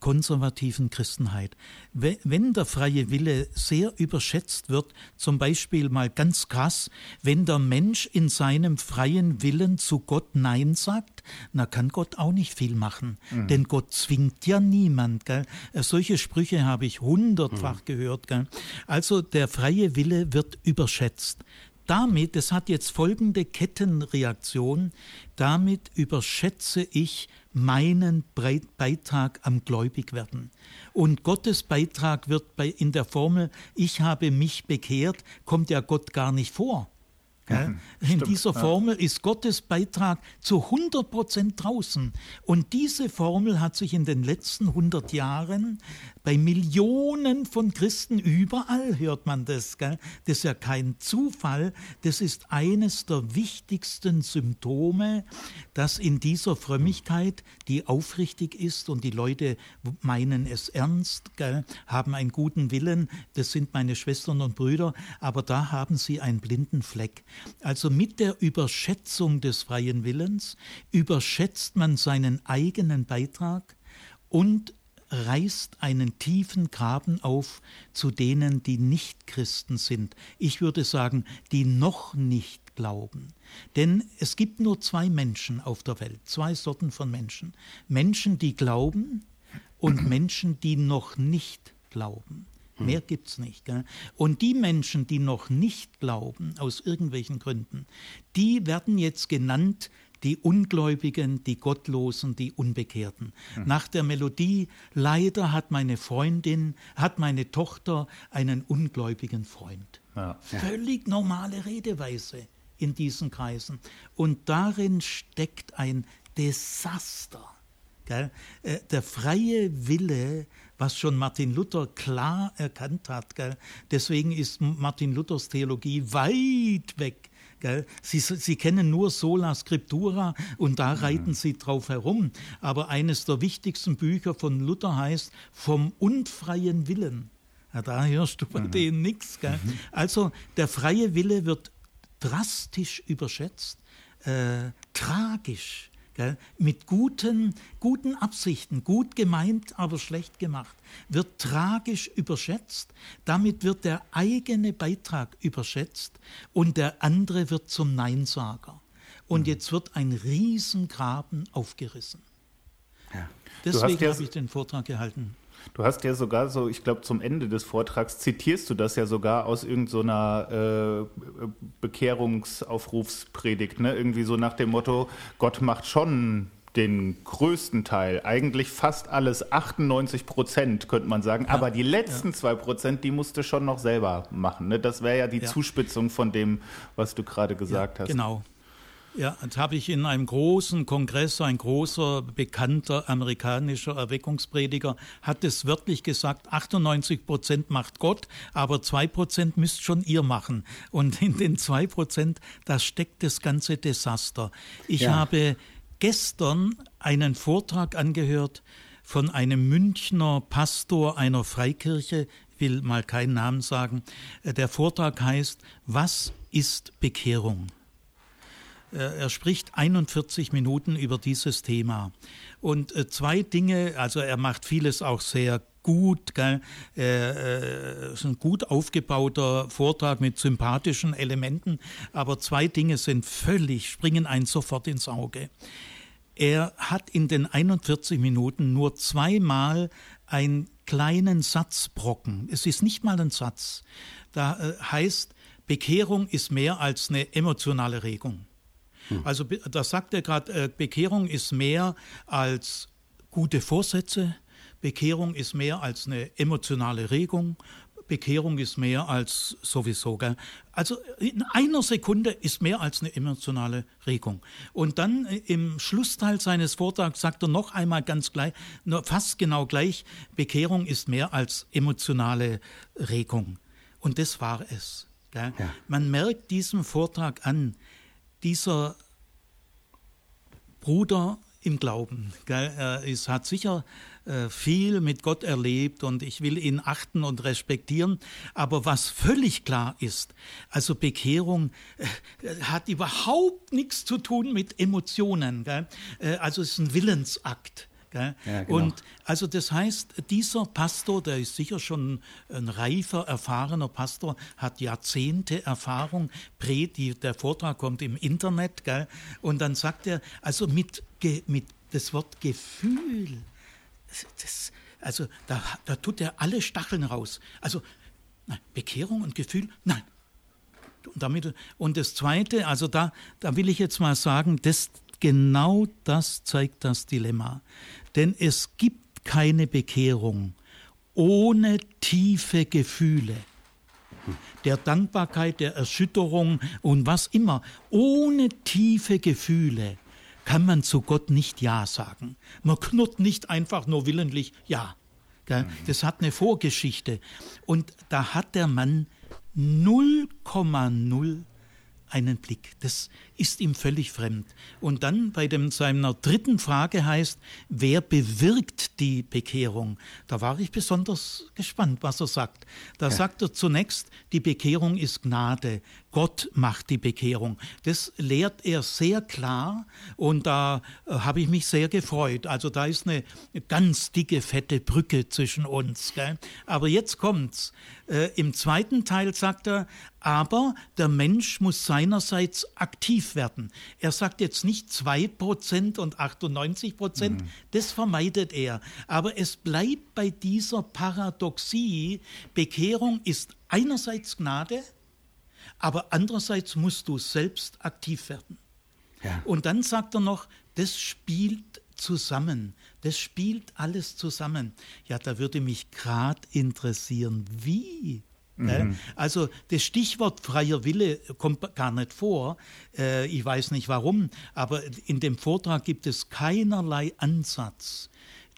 konservativen Christenheit. Wenn der freie Wille sehr überschätzt wird, zum Beispiel mal ganz krass, wenn der Mensch in seinem freien Willen zu Gott Nein sagt, na kann Gott auch nicht viel machen, mhm. denn Gott zwingt ja niemand. Gell? Äh, solche Sprüche habe ich hundertfach mhm. gehört. Gell? Also der freie Wille wird überschätzt. Damit, das hat jetzt folgende Kettenreaktion, damit überschätze ich meinen Beitrag am Gläubigwerden. Und Gottes Beitrag wird bei, in der Formel, ich habe mich bekehrt, kommt ja Gott gar nicht vor. Mhm, in stimmt, dieser Formel ja. ist Gottes Beitrag zu 100 Prozent draußen. Und diese Formel hat sich in den letzten 100 Jahren bei Millionen von Christen überall hört man das. Gell? Das ist ja kein Zufall. Das ist eines der wichtigsten Symptome, dass in dieser Frömmigkeit, die aufrichtig ist und die Leute meinen es ernst, gell? haben einen guten Willen, das sind meine Schwestern und Brüder, aber da haben sie einen blinden Fleck. Also mit der Überschätzung des freien Willens überschätzt man seinen eigenen Beitrag und reißt einen tiefen Graben auf zu denen, die nicht Christen sind. Ich würde sagen, die noch nicht glauben. Denn es gibt nur zwei Menschen auf der Welt, zwei Sorten von Menschen. Menschen, die glauben und Menschen, die noch nicht glauben. Mehr gibt es nicht. Gell? Und die Menschen, die noch nicht glauben, aus irgendwelchen Gründen, die werden jetzt genannt die Ungläubigen, die Gottlosen, die Unbekehrten. Mhm. Nach der Melodie, leider hat meine Freundin, hat meine Tochter einen ungläubigen Freund. Ja. Völlig normale Redeweise in diesen Kreisen. Und darin steckt ein Desaster. Gell? Äh, der freie Wille was schon Martin Luther klar erkannt hat. Gell? Deswegen ist Martin Luthers Theologie weit weg. Gell? Sie, Sie kennen nur Sola Scriptura und da reiten Sie drauf herum. Aber eines der wichtigsten Bücher von Luther heißt Vom unfreien Willen. Ja, da hörst du bei mhm. denen nichts. Mhm. Also der freie Wille wird drastisch überschätzt, äh, tragisch gell, mit guten, guten Absichten, gut gemeint, aber schlecht gemacht, wird tragisch überschätzt. Damit wird der eigene Beitrag überschätzt und der andere wird zum Neinsager. Und mhm. jetzt wird ein Riesengraben aufgerissen. Ja. Deswegen habe ich den Vortrag gehalten. Du hast ja sogar so, ich glaube, zum Ende des Vortrags zitierst du das ja sogar aus irgendeiner so äh, Bekehrungsaufrufspredigt, ne? Irgendwie so nach dem Motto, Gott macht schon den größten Teil, eigentlich fast alles, 98 Prozent könnte man sagen, ja, aber die letzten zwei ja. Prozent, die musst du schon noch selber machen. Ne? Das wäre ja die ja. Zuspitzung von dem, was du gerade gesagt hast. Genau, ja, das habe ich in einem großen Kongress, ein großer, bekannter amerikanischer Erweckungsprediger hat es wörtlich gesagt, 98 Prozent macht Gott, aber zwei Prozent müsst schon ihr machen. Und in den zwei Prozent, da steckt das ganze Desaster. Ich ja. habe gestern einen Vortrag angehört von einem Münchner Pastor einer Freikirche, will mal keinen Namen sagen. Der Vortrag heißt, was ist Bekehrung? Er spricht 41 Minuten über dieses Thema. Und äh, zwei Dinge, also er macht vieles auch sehr gut, gell? Äh, ist ein gut aufgebauter Vortrag mit sympathischen Elementen, aber zwei Dinge sind völlig, springen einen sofort ins Auge. Er hat in den 41 Minuten nur zweimal einen kleinen Satzbrocken. Es ist nicht mal ein Satz. Da äh, heißt, Bekehrung ist mehr als eine emotionale Regung. Hm. Also das sagt er gerade, äh, Bekehrung ist mehr als gute Vorsätze, Bekehrung ist mehr als eine emotionale Regung, Bekehrung ist mehr als sowieso. Gell? Also in einer Sekunde ist mehr als eine emotionale Regung. Und dann äh, im Schlussteil seines Vortrags sagt er noch einmal ganz gleich, fast genau gleich, Bekehrung ist mehr als emotionale Regung. Und das war es. Ja. Man merkt diesem Vortrag an, dieser Bruder im Glauben. Gell? Er ist, hat sicher äh, viel mit Gott erlebt und ich will ihn achten und respektieren. Aber was völlig klar ist, also Bekehrung äh, hat überhaupt nichts zu tun mit Emotionen. Gell? Äh, also es ist ein Willensakt. Ja, genau. Und also das heißt, dieser Pastor, der ist sicher schon ein reifer, erfahrener Pastor, hat Jahrzehnte Erfahrung, der Vortrag kommt im Internet, gell? und dann sagt er, also mit, mit das Wort Gefühl, das, also da, da tut er alle Stacheln raus. Also nein, Bekehrung und Gefühl, nein. Und, damit, und das Zweite, also da, da will ich jetzt mal sagen, das, genau das zeigt das Dilemma. Denn es gibt keine Bekehrung ohne tiefe Gefühle der Dankbarkeit, der Erschütterung und was immer. Ohne tiefe Gefühle kann man zu Gott nicht Ja sagen. Man knurrt nicht einfach nur willentlich Ja. Mhm. Das hat eine Vorgeschichte. Und da hat der Mann 0,0 einen Blick. Das ist ihm völlig fremd. Und dann bei dem, seiner dritten Frage heißt, wer bewirkt die Bekehrung? Da war ich besonders gespannt, was er sagt. Da ja. sagt er zunächst, die Bekehrung ist Gnade. Gott macht die Bekehrung. Das lehrt er sehr klar und da äh, habe ich mich sehr gefreut. Also da ist eine ganz dicke, fette Brücke zwischen uns. Gell? Aber jetzt kommt's. Äh, Im zweiten Teil sagt er, aber der Mensch muss seinerseits aktiv werden. Er sagt jetzt nicht 2% und 98%, mhm. das vermeidet er. Aber es bleibt bei dieser Paradoxie, Bekehrung ist einerseits Gnade, aber andererseits musst du selbst aktiv werden. Ja. Und dann sagt er noch, das spielt zusammen. Das spielt alles zusammen. Ja, da würde mich gerade interessieren, wie. Mhm. Also das Stichwort freier Wille kommt gar nicht vor. Äh, ich weiß nicht warum, aber in dem Vortrag gibt es keinerlei Ansatz,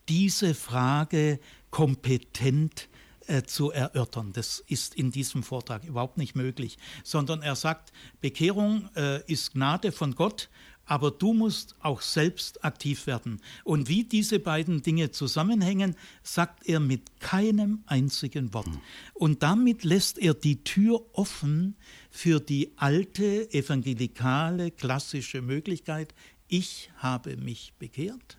diese Frage kompetent äh, zu erörtern. Das ist in diesem Vortrag überhaupt nicht möglich, sondern er sagt, Bekehrung äh, ist Gnade von Gott, aber du musst auch selbst aktiv werden. Und wie diese beiden Dinge zusammenhängen, sagt er mit keinem einzigen Wort. Und damit lässt er die Tür offen für die alte evangelikale klassische Möglichkeit, ich habe mich bekehrt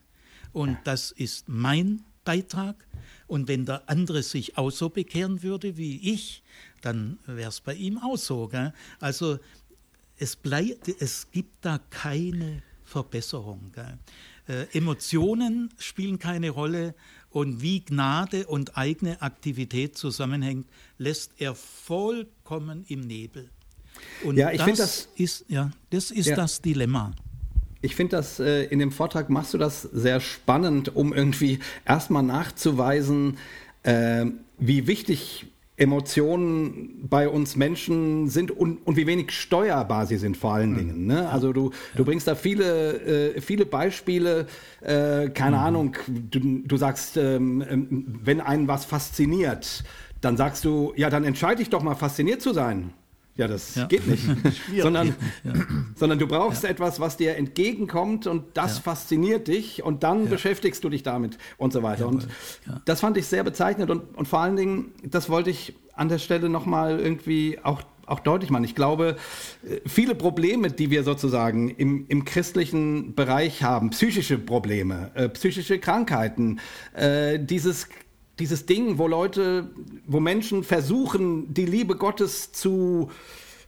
und das ist mein Beitrag und wenn der andere sich auch so bekehren würde wie ich, dann wäre es bei ihm auch so. Gell? Also es, bleibt, es gibt da keine Verbesserung. Äh, Emotionen spielen keine Rolle und wie Gnade und eigene Aktivität zusammenhängt, lässt er vollkommen im Nebel. Und ja, ich das, das ist, ja, das, ist ja. das Dilemma. Ich finde das, äh, in dem Vortrag machst du das sehr spannend, um irgendwie erstmal nachzuweisen, äh, wie wichtig Emotionen bei uns Menschen sind und, und wie wenig steuerbar sie sind vor allen mhm. Dingen. Ne? Also du, du bringst da viele, äh, viele Beispiele, äh, keine mhm. Ahnung, du, du sagst, ähm, ähm wenn einen was fasziniert, dann sagst du, ja, dann entscheide ich doch mal fasziniert zu sein. Ja, das ja. geht nicht. [LAUGHS] sondern, ja. sondern du brauchst ja. etwas, was dir entgegenkommt und das fasziniert dich und dann beschäftigst du dich damit und so weiter. Und das fand ich sehr bezeichnend und, und vor allen Dingen, das wollte ich an der Stelle nochmal irgendwie auch auch deutlich machen. Ich glaube, viele Probleme, die wir sozusagen im, im christlichen Bereich haben, psychische Probleme, äh, psychische Krankheiten, äh, dieses dieses Ding, wo Leute, wo Menschen versuchen, die Liebe Gottes zu,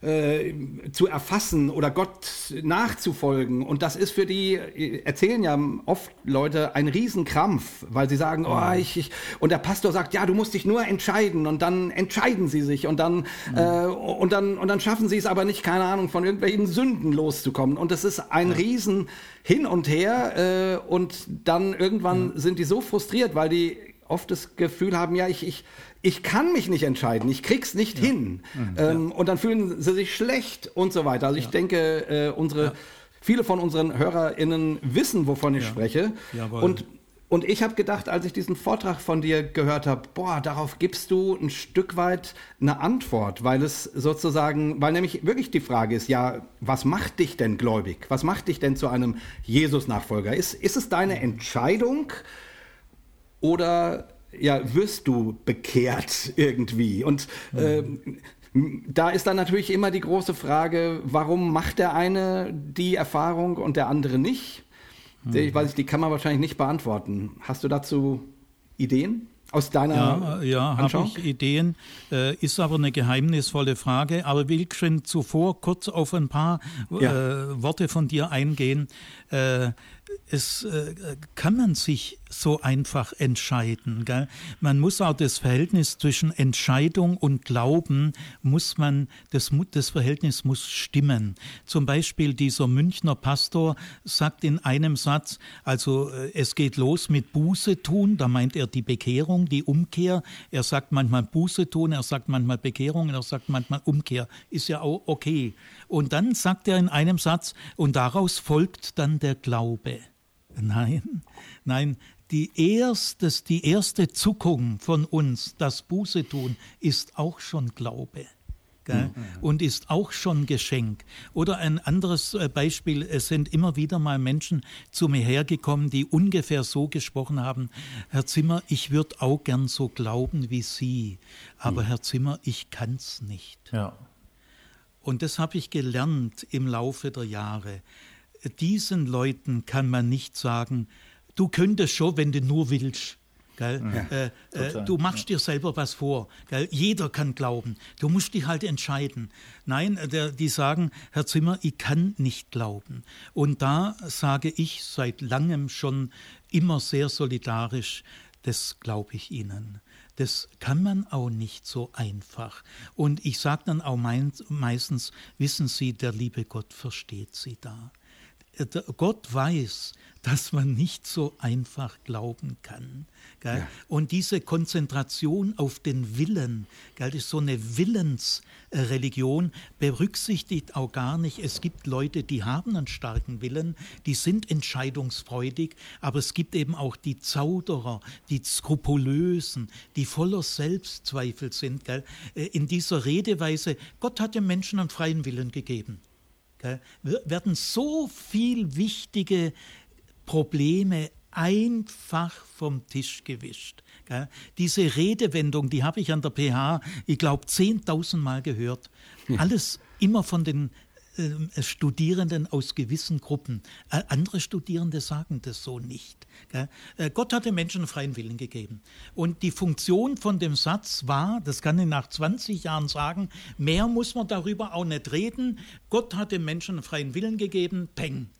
äh, zu erfassen oder Gott nachzufolgen. Und das ist für die, erzählen ja oft Leute, ein Riesenkrampf, weil sie sagen, oh, ich, ich, und der Pastor sagt, ja, du musst dich nur entscheiden und dann entscheiden sie sich und dann, mhm. äh, und dann, und dann schaffen sie es aber nicht, keine Ahnung, von irgendwelchen Sünden loszukommen. Und das ist ein ja. Riesen hin und her äh, und dann irgendwann mhm. sind die so frustriert, weil die oft das Gefühl haben, ja, ich, ich, ich kann mich nicht entscheiden, ich krieg's nicht ja. hin. Mhm, ähm, ja. Und dann fühlen sie sich schlecht und so weiter. Also ich denke, äh, unsere, viele von unseren HörerInnen wissen, wovon ich spreche. Jawohl. Und Und ich habe gedacht, als ich diesen Vortrag von dir gehört habe, boah, darauf gibst du ein Stück weit eine Antwort, weil es sozusagen, weil nämlich wirklich die Frage ist, ja, was macht dich denn gläubig? Was macht dich denn zu einem Jesus-Nachfolger? Ist, ist es deine Entscheidung oder ja, wirst du bekehrt irgendwie? Und äh, da ist dann natürlich immer die große Frage, warum macht der eine die Erfahrung und der andere nicht? Ich weiß die kann man wahrscheinlich nicht beantworten. Hast du dazu Ideen? Aus deiner ja, ja habe ich Ideen, äh, ist aber eine geheimnisvolle Frage. Aber will schon zuvor kurz auf ein paar ja. äh, Worte von dir eingehen. Äh, es äh, kann man sich so einfach entscheiden. Gell? Man muss auch das Verhältnis zwischen Entscheidung und Glauben, muss man, das, das Verhältnis muss stimmen. Zum Beispiel dieser Münchner Pastor sagt in einem Satz, also äh, es geht los mit Buße tun, da meint er die Bekehrung, die Umkehr. Er sagt manchmal Buße tun, er sagt manchmal Bekehrung, er sagt manchmal Umkehr. Ist ja auch okay. Und dann sagt er in einem Satz, und daraus folgt dann der Glaube. Nein, nein, die, erstes, die erste Zuckung von uns, das Buße tun, ist auch schon Glaube. Mhm. Und ist auch schon Geschenk. Oder ein anderes äh, Beispiel, es sind immer wieder mal Menschen zu mir hergekommen, die ungefähr so gesprochen haben, Herr Zimmer, ich würde auch gern so glauben wie Sie, aber mhm. Herr Zimmer, ich kann es nicht. Ja. Und das habe ich gelernt im Laufe der Jahre diesen Leuten kann man nicht sagen, du könntest schon, wenn du nur willst. Ja, äh, äh, du machst ja. dir selber was vor. Gell? Jeder kann glauben. Du musst dich halt entscheiden. Nein, der, die sagen, Herr Zimmer, ich kann nicht glauben. Und da sage ich seit langem schon immer sehr solidarisch, das glaube ich Ihnen. Das kann man auch nicht so einfach. Und ich sage dann auch meistens, wissen Sie, der liebe Gott versteht Sie da. Gott weiß, dass man nicht so einfach glauben kann. Ja. Und diese Konzentration auf den Willen, gell, ist so eine Willensreligion, berücksichtigt auch gar nicht, es gibt Leute, die haben einen starken Willen, die sind entscheidungsfreudig, aber es gibt eben auch die Zauderer, die Skrupulösen, die voller Selbstzweifel sind. Gell. Äh, in dieser Redeweise, Gott hat dem Menschen einen freien Willen gegeben werden so viel wichtige Probleme einfach vom Tisch gewischt. Diese Redewendung, die habe ich an der PH, ich glaube, 10.000 Mal gehört. Alles immer von den äh, Studierenden aus gewissen Gruppen. Äh, andere Studierende sagen das so nicht. Äh, Gott hat den Menschen freien Willen gegeben. Und die Funktion von dem Satz war, das kann ich nach 20 Jahren sagen, mehr muss man darüber auch nicht reden. Gott hat dem Menschen freien Willen gegeben, peng.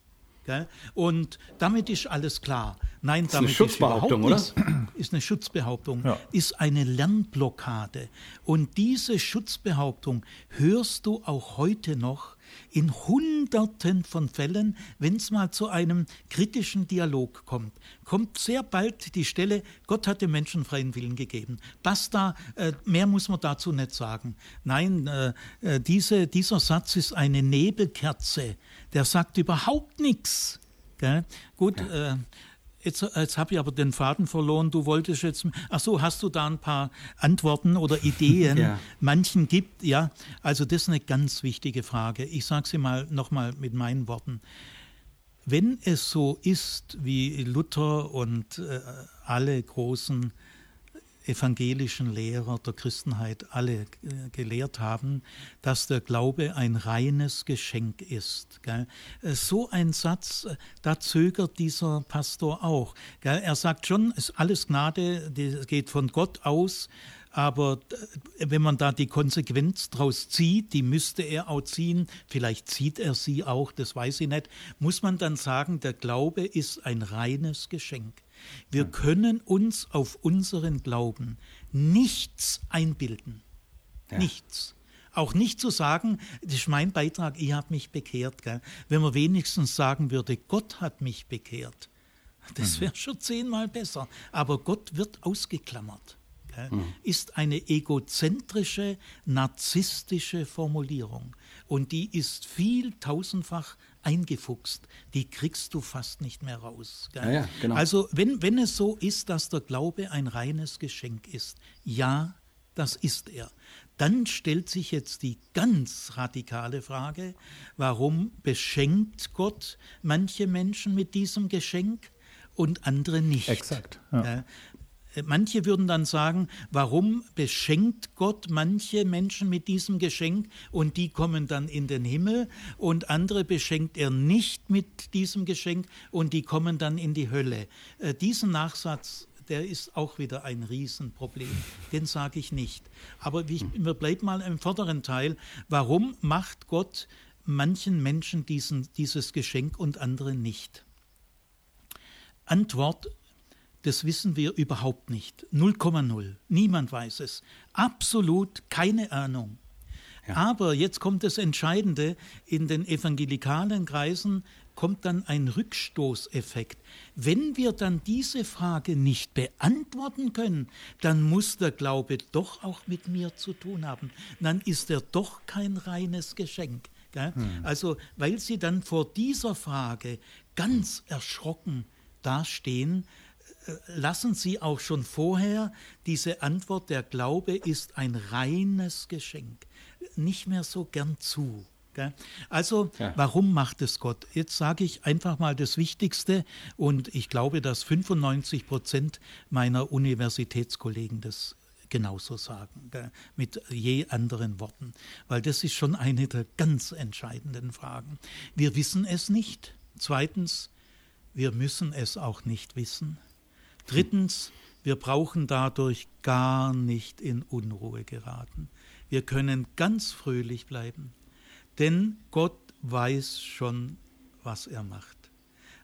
Und damit ist alles klar. Nein, damit ist eine Schutzbehauptung, ist oder? [CLEARS THROAT] Ist eine Schutzbehauptung, ja. ist eine Lernblockade. Und diese Schutzbehauptung hörst du auch heute noch in Hunderten von Fällen, wenn es mal zu einem kritischen Dialog kommt, kommt sehr bald die Stelle, Gott hat dem Menschen freien Willen gegeben. Basta, äh, mehr muss man dazu nicht sagen. Nein, äh, äh diese, dieser Satz ist eine Nebelkerze, der sagt überhaupt nichts. Gut, ja. äh, Jetzt, jetzt habe ich aber den Faden verloren. Du wolltest jetzt. Ach so, hast du da ein paar Antworten oder [LAUGHS] Ideen? ja. Manchen gibt, ja. Also das ist eine ganz wichtige Frage. Ich sage sie mal nochmal mit meinen Worten. Wenn es so ist, wie Luther und äh, alle großen evangelischen Lehrer der Christenheit alle äh, gelehrt haben, dass der Glaube ein reines Geschenk ist. Äh, so ein Satz, äh, da zögert dieser Pastor auch. Er sagt schon, es ist alles Gnade, die geht von Gott aus, aber wenn man da die Konsequenz draus zieht, die müsste er auch ziehen, vielleicht zieht er sie auch, das weiß ich nicht, muss man dann sagen, der Glaube ist ein reines Geschenk. Wir können uns auf unseren Glauben nichts einbilden. Ja. Nichts. Auch nicht zu sagen, das ist mein Beitrag, ich habe mich bekehrt. Gell? Wenn man wenigstens sagen würde, Gott hat mich bekehrt, das mhm. wäre schon zehnmal besser. Aber Gott wird ausgeklammert. Mhm. Ist eine egozentrische, narzisstische Formulierung. und die ist viel tausendfach eingefuchst. Die kriegst du fast nicht mehr raus. Ja, ja, genau. Also wenn, wenn es so ist, dass der Glaube ein reines Geschenk ist, ja, das ist er. Dann stellt sich jetzt die ganz radikale Frage, warum beschenkt Gott manche Menschen mit diesem Geschenk und andere nicht? Exakt. Ja. Manche würden dann sagen, warum beschenkt Gott manche Menschen mit diesem Geschenk und die kommen dann in den Himmel und andere beschenkt er nicht mit diesem Geschenk und die kommen dann in die Hölle. Äh, diesen Nachsatz, der ist auch wieder ein Riesenproblem. Den sage ich nicht. Aber ich, wir bleiben mal im vorderen Teil. Warum macht Gott manchen Menschen diesen, dieses Geschenk und anderen nicht? Antwort das wissen wir überhaupt nicht. 0,0. Niemand weiß es. Absolut keine Ahnung. Ja. Aber jetzt kommt das Entscheidende, in den evangelikalen Kreisen kommt dann ein Rückstoßeffekt. Wenn wir dann diese Frage nicht beantworten können, dann muss der Glaube doch auch mit mir zu tun haben. Dann ist er doch kein reines Geschenk. Hm. Also, weil sie dann vor dieser Frage ganz erschrocken dastehen, lassen Sie auch schon vorher diese Antwort, der Glaube ist ein reines Geschenk, nicht mehr so gern zu. Also, ja. warum macht es Gott? Jetzt sage ich einfach mal das Wichtigste und ich glaube, dass 95 Prozent meiner Universitätskollegen das genauso sagen, mit je anderen Worten, weil das ist schon eine der ganz entscheidenden Fragen. Wir wissen es nicht. Zweitens, wir müssen es auch nicht wissen. Drittens, wir brauchen dadurch gar nicht in Unruhe geraten. Wir können ganz fröhlich bleiben, denn Gott weiß schon, was er macht.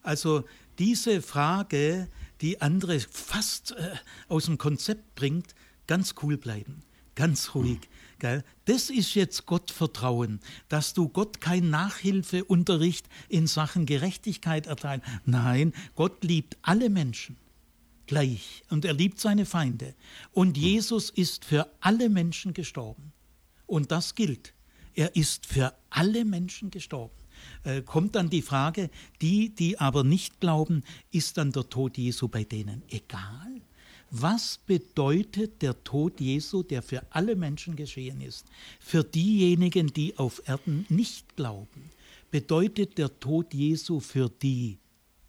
Also diese Frage, die andere fast äh, aus dem Konzept bringt, ganz cool bleiben, ganz ruhig. Gell? Das ist jetzt Gottvertrauen, dass du Gott kein Nachhilfeunterricht in Sachen Gerechtigkeit erteilst. Nein, Gott liebt alle Menschen gleich und er liebt seine Feinde. Und Jesus ist für alle Menschen gestorben. Und das gilt. Er ist für alle Menschen gestorben. Äh, kommt dann die Frage, die, die aber nicht glauben, ist dann der Tod Jesu bei denen egal? Was bedeutet der Tod Jesu, der für alle Menschen geschehen ist? Für diejenigen, die auf Erden nicht glauben, bedeutet der Tod Jesu für die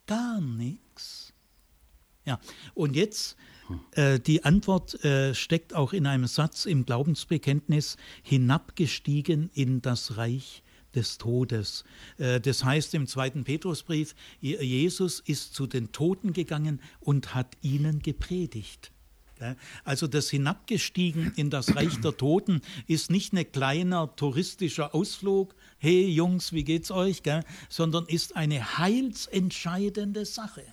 gar nichts. Ja, und jetzt äh, die Antwort äh, steckt auch in einem Satz im Glaubensbekenntnis, hinabgestiegen in das Reich des Todes. Äh, das heißt im zweiten Petrusbrief, Jesus ist zu den Toten gegangen und hat ihnen gepredigt. Also das Hinabgestiegen in das Reich der Toten ist nicht ein kleiner touristischer Ausflug, hey Jungs, wie geht's euch, sondern ist eine heilsentscheidende Sache.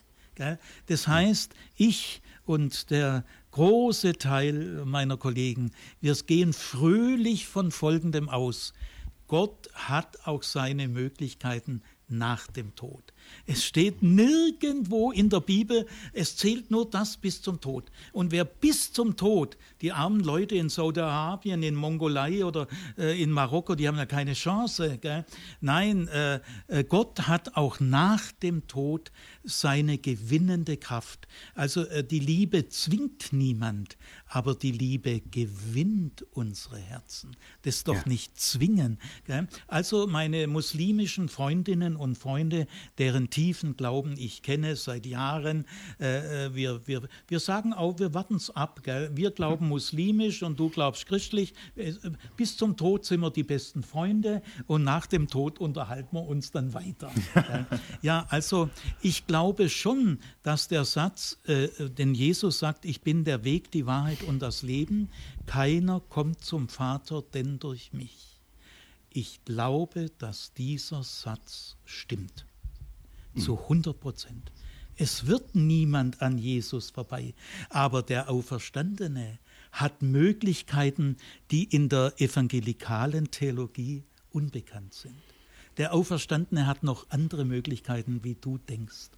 Das heißt, ich und der große Teil meiner Kollegen, wir gehen fröhlich von Folgendem aus. Gott hat auch seine Möglichkeiten nach dem Tod. Es steht nirgendwo in der Bibel, es zählt nur das bis zum Tod. Und wer bis zum Tod, die armen Leute in Saudi-Arabien, in Mongolei oder äh, in Marokko, die haben ja keine Chance. Gell? Nein, äh, äh Gott hat auch nach dem Tod seine gewinnende Kraft. Also äh, die Liebe zwingt niemand, aber die Liebe gewinnt unsere Herzen. Das ist doch ja. nicht zwingen. Gell? Also meine muslimischen Freundinnen und Freunde, deren tiefen Glauben ich kenne seit Jahren, äh, äh wir, wir, wir sagen auch, wir warten es ab. Gell? Wir glauben muslimisch und du glaubst christlich. Äh, bis zum Tod sind wir die besten Freunde und nach dem Tod unterhalten wir uns dann weiter. [LAUGHS] ja, also ich glaube schon, dass der Satz, äh, denn Jesus sagt, ich bin der Weg, die Wahrheit und das Leben, keiner kommt zum Vater denn durch mich. Ich glaube, dass dieser Satz stimmt. Zu 100 Prozent. Es wird niemand an Jesus vorbei, aber der Auferstandene hat Möglichkeiten, die in der evangelikalen Theologie unbekannt sind. Der Auferstandene hat noch andere Möglichkeiten, wie du denkst.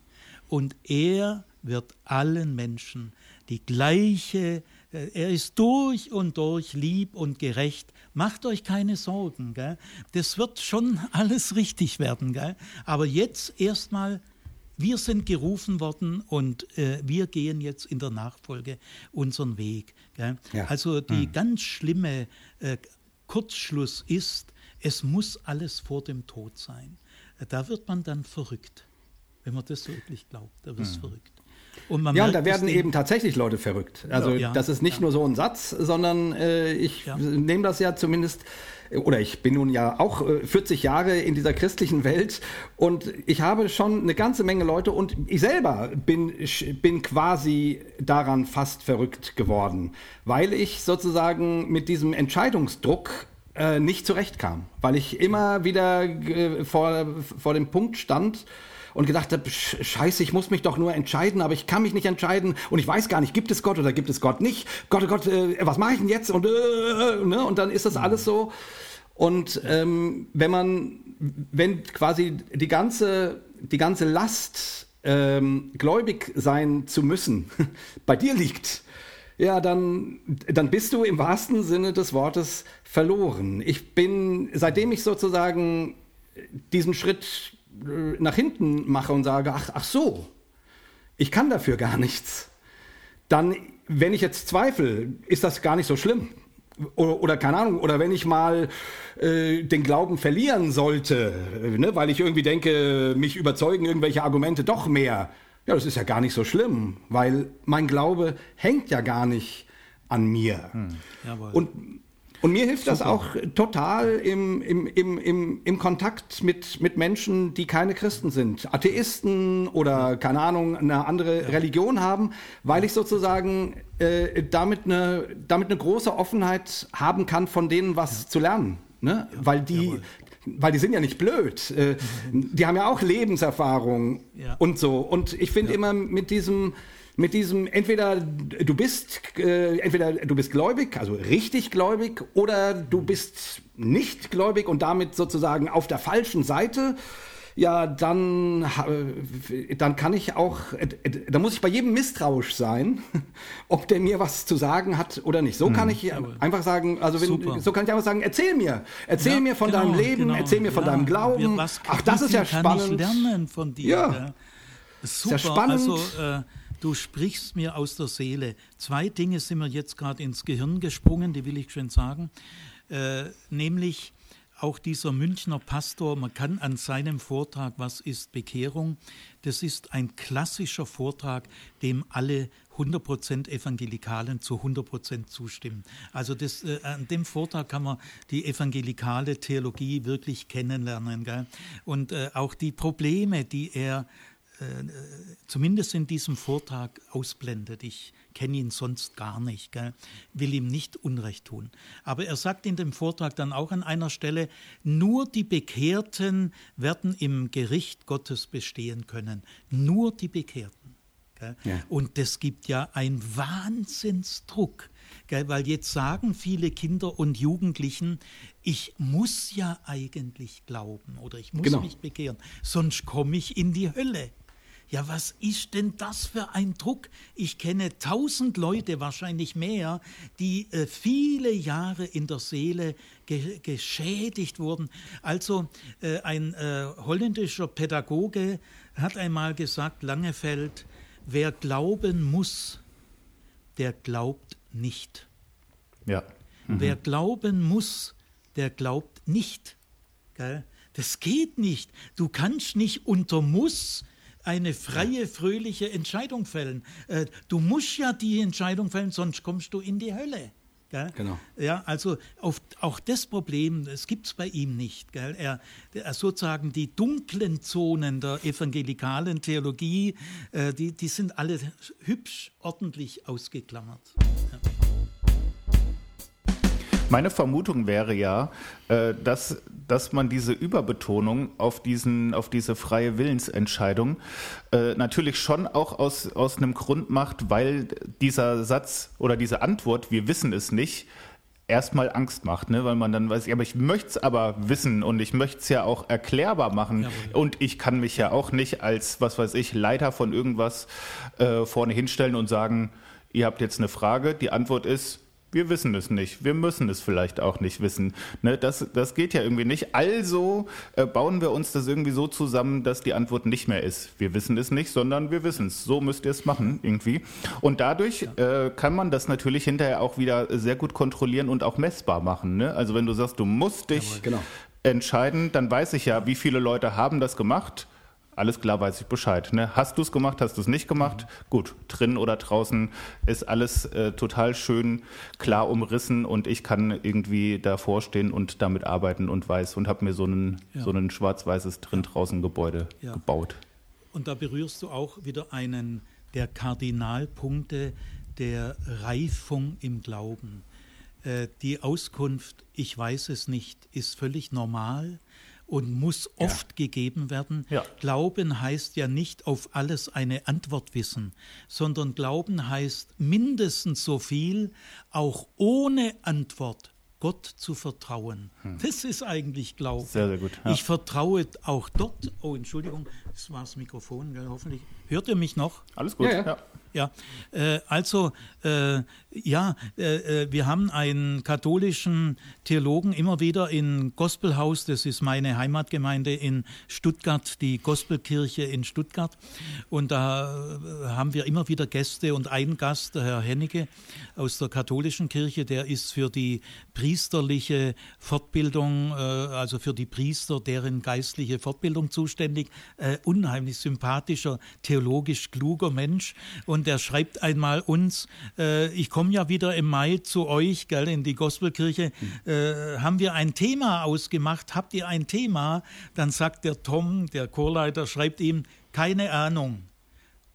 Und er wird allen Menschen die gleiche er ist durch und durch lieb und gerecht. Macht euch keine Sorgen. Gell? Das wird schon [LAUGHS] alles richtig werden. Gell? Aber jetzt erstmal, wir sind gerufen worden und äh, wir gehen jetzt in der Nachfolge unseren Weg. Gell? Ja. Also die hm. ganz schlimme äh, Kurzschluss ist, es muss alles vor dem Tod sein. Da wird man dann verrückt, wenn man das wirklich glaubt. Da wird es hm. verrückt. Und ja, und da werden eben tatsächlich Leute verrückt. Also ja, das ist nicht ja. nur so ein Satz, sondern äh, ich ja. nehme das ja zumindest, oder ich bin nun ja auch äh, 40 Jahre in dieser christlichen Welt und ich habe schon eine ganze Menge Leute und ich selber bin, bin quasi daran fast verrückt geworden, weil ich sozusagen mit diesem Entscheidungsdruck äh, nicht zurechtkam, weil ich immer wieder äh, vor, vor dem Punkt stand, und gedacht habe, scheiße, ich muss mich doch nur entscheiden, aber ich kann mich nicht entscheiden und ich weiß gar nicht, gibt es Gott oder gibt es Gott nicht? Gott, oh Gott, äh, was mache ich denn jetzt? Und, äh, ne? und dann ist das alles so. Und ähm, wenn man, wenn quasi die ganze, die ganze Last, ähm, gläubig sein zu müssen, [LAUGHS] bei dir liegt, ja, dann, dann bist du im wahrsten Sinne des Wortes verloren. Ich bin, seitdem ich sozusagen diesen Schritt nach hinten mache und sage, ach, ach so, ich kann dafür gar nichts, dann, wenn ich jetzt zweifle, ist das gar nicht so schlimm. Oder, oder keine Ahnung, oder wenn ich mal äh, den Glauben verlieren sollte, äh, ne, weil ich irgendwie denke, mich überzeugen irgendwelche Argumente doch mehr, ja, das ist ja gar nicht so schlimm, weil mein Glaube hängt ja gar nicht an mir. Hm. Und und mir hilft Super. das auch total im, im, im, im, im Kontakt mit, mit Menschen, die keine Christen sind, Atheisten oder keine Ahnung, eine andere. Religion haben, weil ich sozusagen äh, damit, eine, damit eine große Offenheit haben kann, von denen was ja. zu lernen. Ne? Ja. Weil die, Jawohl weil die sind ja nicht blöd. Äh, die haben ja auch Lebenserfahrung ja. und so. Und ich finde ja. immer mit diesem, mit diesem entweder du bist äh, entweder du bist gläubig, also richtig gläubig, oder du bist nicht gläubig und damit sozusagen auf der falschen Seite. Ja, dann, äh, dann kann ich auch, äh, da muss ich bei jedem misstrauisch sein, [LAUGHS] ob der mir was zu sagen hat oder nicht. So hm, kann ich einfach sagen, also wenn, so kann ich einfach sagen, erzähl mir, erzähl ja, mir von genau, deinem Leben, genau, erzähl mir von ja, deinem Glauben. Ach, das ist ja spannend. Kann ich lernen von dir. Ja. ja. Super. Ist ja spannend. Also, äh, Du sprichst mir aus der Seele. Zwei Dinge sind mir jetzt gerade ins Gehirn gesprungen, die will ich schön sagen. Äh, nämlich auch dieser Münchner Pastor, man kann an seinem Vortrag, was ist Bekehrung, das ist ein klassischer Vortrag, dem alle 100% Evangelikalen zu 100% zustimmen. Also das, äh, an dem Vortrag kann man die evangelikale Theologie wirklich kennenlernen. Gell? Und äh, auch die Probleme, die er äh, zumindest in diesem Vortrag ausblendet. Ich kenne ihn sonst gar nicht, gell? will ihm nicht Unrecht tun. Aber er sagt in dem Vortrag dann auch an einer Stelle, nur die Bekehrten werden im Gericht Gottes bestehen können. Nur die Bekehrten. Ja. Und das gibt ja einen Wahnsinnsdruck. Weil jetzt sagen viele Kinder und Jugendlichen, ich muss ja eigentlich glauben oder ich muss genau. mich bekehren, sonst komme ich in die Hölle. Ja, was ist denn das für ein Druck? Ich kenne tausend Leute, wahrscheinlich mehr, die äh, viele Jahre in der Seele ge geschädigt wurden. Also äh, ein äh, holländischer Pädagoge hat einmal gesagt, Langefeld, wer glauben muss, der glaubt nicht. Ja. Mhm. Wer glauben muss, der glaubt nicht. Gell? Das geht nicht. Du kannst nicht unter Muss eine freie, fröhliche Entscheidung fällen. Äh, du musst ja die Entscheidung fällen, sonst kommst du in die Hölle. Gell? Genau. Ja, also auf, auch das Problem, das gibt es bei ihm nicht. Gell? Er, er, sozusagen die dunklen Zonen der evangelikalen Theologie, äh, die, die sind alle hübsch ordentlich ausgeklammert. Ja. Meine Vermutung wäre ja, äh, dass, dass man diese Überbetonung auf, diesen, auf diese freie Willensentscheidung äh, natürlich schon auch aus, aus einem Grund macht, weil dieser Satz oder diese Antwort, wir wissen es nicht, erstmal Angst macht, ne? weil man dann weiß, ja, aber ich möchte es aber wissen und ich möchte es ja auch erklärbar machen. Ja, und ich kann mich ja auch nicht als, was weiß ich, Leiter von irgendwas äh, vorne hinstellen und sagen, ihr habt jetzt eine Frage, die Antwort ist, wir wissen es nicht. Wir müssen es vielleicht auch nicht wissen. Ne, das, das geht ja irgendwie nicht. Also äh, bauen wir uns das irgendwie so zusammen, dass die Antwort nicht mehr ist. Wir wissen es nicht, sondern wir wissen es. So müsst ihr es machen irgendwie. Und dadurch äh, kann man das natürlich hinterher auch wieder sehr gut kontrollieren und auch messbar machen. Ne? Also wenn du sagst, du musst dich genau. entscheiden, dann weiß ich ja, wie viele Leute haben das gemacht alles klar, weiß ich Bescheid. Ne? Hast du es gemacht, hast du es nicht gemacht? Gut, drin oder draußen ist alles äh, total schön klar umrissen und ich kann irgendwie davor stehen und damit arbeiten und weiß und habe mir so ein ja. so schwarz-weißes drin-draußen Gebäude ja. gebaut. Und da berührst du auch wieder einen der Kardinalpunkte der Reifung im Glauben. Äh, die Auskunft, ich weiß es nicht, ist völlig normal und muss oft ja. gegeben werden. Ja. Glauben heißt ja nicht auf alles eine Antwort wissen, sondern Glauben heißt mindestens so viel, auch ohne Antwort Gott zu vertrauen. Hm. Das ist eigentlich Glauben. Sehr, sehr gut. Ja. Ich vertraue auch dort. Oh, Entschuldigung, das war das Mikrofon, hoffentlich. Hört ihr mich noch? Alles gut, ja. ja. Ja, äh, also äh, ja, äh, äh, wir haben einen katholischen Theologen immer wieder in Gospelhaus, das ist meine Heimatgemeinde in Stuttgart, die Gospelkirche in Stuttgart. Und da äh, haben wir immer wieder Gäste und ein Gast, der Herr Hennige aus der katholischen Kirche, der ist für die priesterliche Fortbildung, äh, also für die Priester, deren geistliche Fortbildung zuständig. unheimlich sympathischer, theologisch kluger Mensch. Und der schreibt einmal uns, ich komme ja wieder im Mai zu euch, gell, in die Gospelkirche. Mhm. Äh, haben wir ein Thema ausgemacht? Habt ihr ein Thema? Dann sagt der Tom, der Chorleiter, schreibt ihm, keine Ahnung.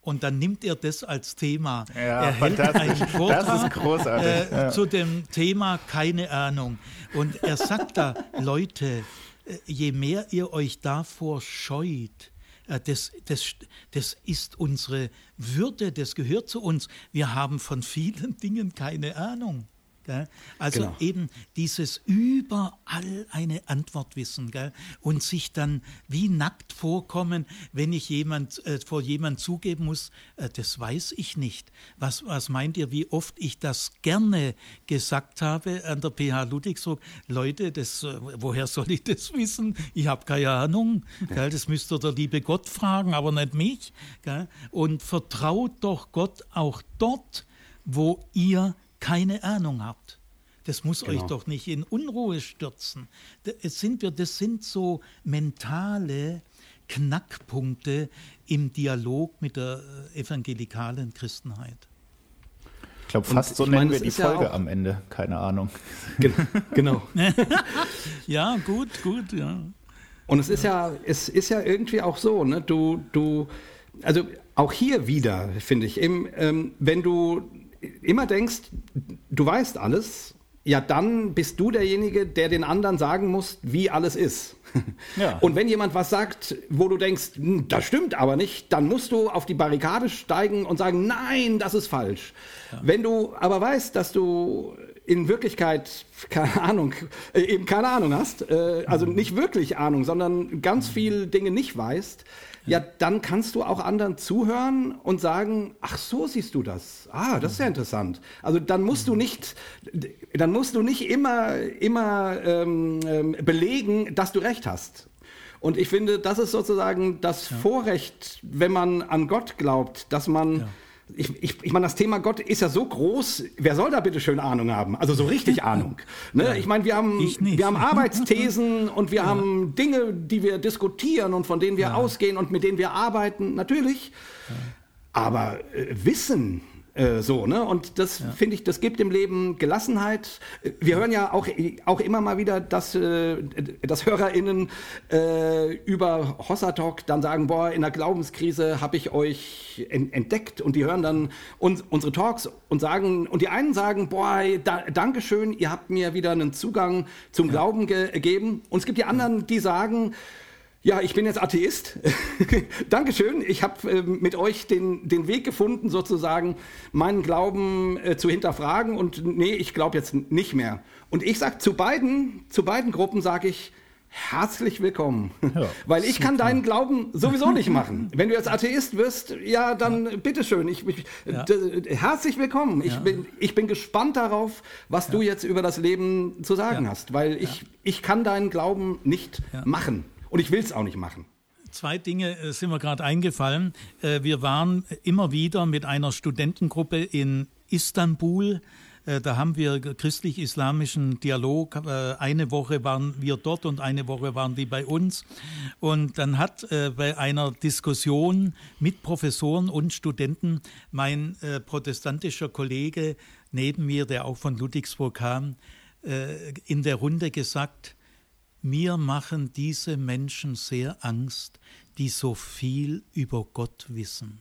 Und dann nimmt er das als Thema. Ja, er hält einen Vortrag das ist großartig. Äh, ja. zu dem Thema keine Ahnung. Und er sagt da, Leute, äh, je mehr ihr euch davor scheut, äh, das, das, das ist unsere Würde, das gehört zu uns. Wir haben von vielen Dingen keine Ahnung. Gell? Also genau. eben dieses überall eine Antwort wissen gell? und sich dann wie nackt vorkommen, wenn ich jemand, äh, vor jemand zugeben muss, äh, das weiß ich nicht. Was, was meint ihr, wie oft ich das gerne gesagt habe an der PH Ludwigsburg? Leute, das, äh, woher soll ich das wissen? Ich habe keine Ahnung. Gell? Das müsste der liebe Gott fragen, aber nicht mich. Gell? Und vertraut doch Gott auch dort, wo ihr keine Ahnung habt. Das muss genau. euch doch nicht in Unruhe stürzen. Das sind, wir, das sind so mentale Knackpunkte im Dialog mit der äh, evangelikalen Christenheit. Ich glaube, fast Und so nennen meine, wir die Folge ja am Ende. Keine Ahnung. [LAUGHS] Genau. [LAUGHS] ja, gut, gut, ja. Und es ist ja, es ist ja irgendwie auch so, ne? Du, du, also auch hier wieder, finde ich, im, ähm, wenn du immer denkst, du weißt alles, ja, dann bist du derjenige, der den anderen sagen muss, wie alles ist. [LAUGHS] Ja. Und wenn jemand was sagt, wo du denkst, hm, das stimmt aber nicht, dann musst du auf die Barrikade steigen und sagen, nein, das ist falsch. Ja. Wenn du aber weißt, dass du in Wirklichkeit keine Ahnung, äh, eben keine Ahnung hast, äh, also mhm. nicht wirklich Ahnung, sondern ganz mhm. viel Dinge nicht weißt, ja, dann kannst du auch anderen zuhören und sagen, ach so siehst du das. Ah, das ist ja interessant. Also dann musst du nicht, dann musst du nicht immer, immer ähm, ähm, belegen, dass du recht hast. Und ich finde, das ist sozusagen das ja. Vorrecht, wenn man an Gott glaubt, dass man ja ich, ich, ich meine, das Thema Gott ist ja so groß, wer soll da bitte schön Ahnung haben? Also so richtig [LAUGHS] Ahnung. Ne? Ich meine, wir haben, wir haben [LAUGHS] Arbeitsthesen und wir ja. haben Dinge, die wir diskutieren und von denen wir ja. ausgehen und mit denen wir arbeiten, natürlich. Ja. Aber äh, Wissen, äh, so, ne? Und das ja. finde ich, das gibt dem Leben Gelassenheit. Wir hören ja auch, auch immer mal wieder, dass, äh, dass HörerInnen äh, über Hossatalk dann sagen, boah, in der Glaubenskrise habe ich euch entdeckt und die hören dann uns, unsere Talks und sagen, und die einen sagen, boah, da, Dankeschön, ihr habt mir wieder einen Zugang zum ja. Glauben gegeben. Und es gibt die anderen, die sagen, ja, ich bin jetzt Atheist. [LAUGHS] Dankeschön. Ich habe äh, mit euch den, den Weg gefunden, sozusagen meinen Glauben äh, zu hinterfragen. Und nee, ich glaube jetzt nicht mehr. Und ich sage zu beiden, zu beiden Gruppen sage ich, herzlich willkommen. Ja, [LAUGHS] Weil ich super. kann deinen Glauben sowieso nicht machen. [LAUGHS] Wenn du jetzt Atheist wirst, ja, dann ja. bitteschön. Ich, ich, ja. Herzlich willkommen. Ich, bin, ich bin gespannt darauf, was du jetzt über das Leben zu sagen hast. Weil ich, ich kann deinen Glauben nicht machen. Und ich will es auch nicht machen. Zwei Dinge äh, sind mir gerade eingefallen. Äh, wir waren immer wieder mit einer Studentengruppe in Istanbul äh, da haben wir christlich-islamischen Dialog. Eine Woche waren wir dort und eine Woche waren die bei uns. Und dann hat bei einer Diskussion mit Professoren und Studenten mein protestantischer Kollege neben mir, der auch von Ludwigsburg kam, in der Runde gesagt, mir machen diese Menschen sehr Angst, die so viel über Gott wissen.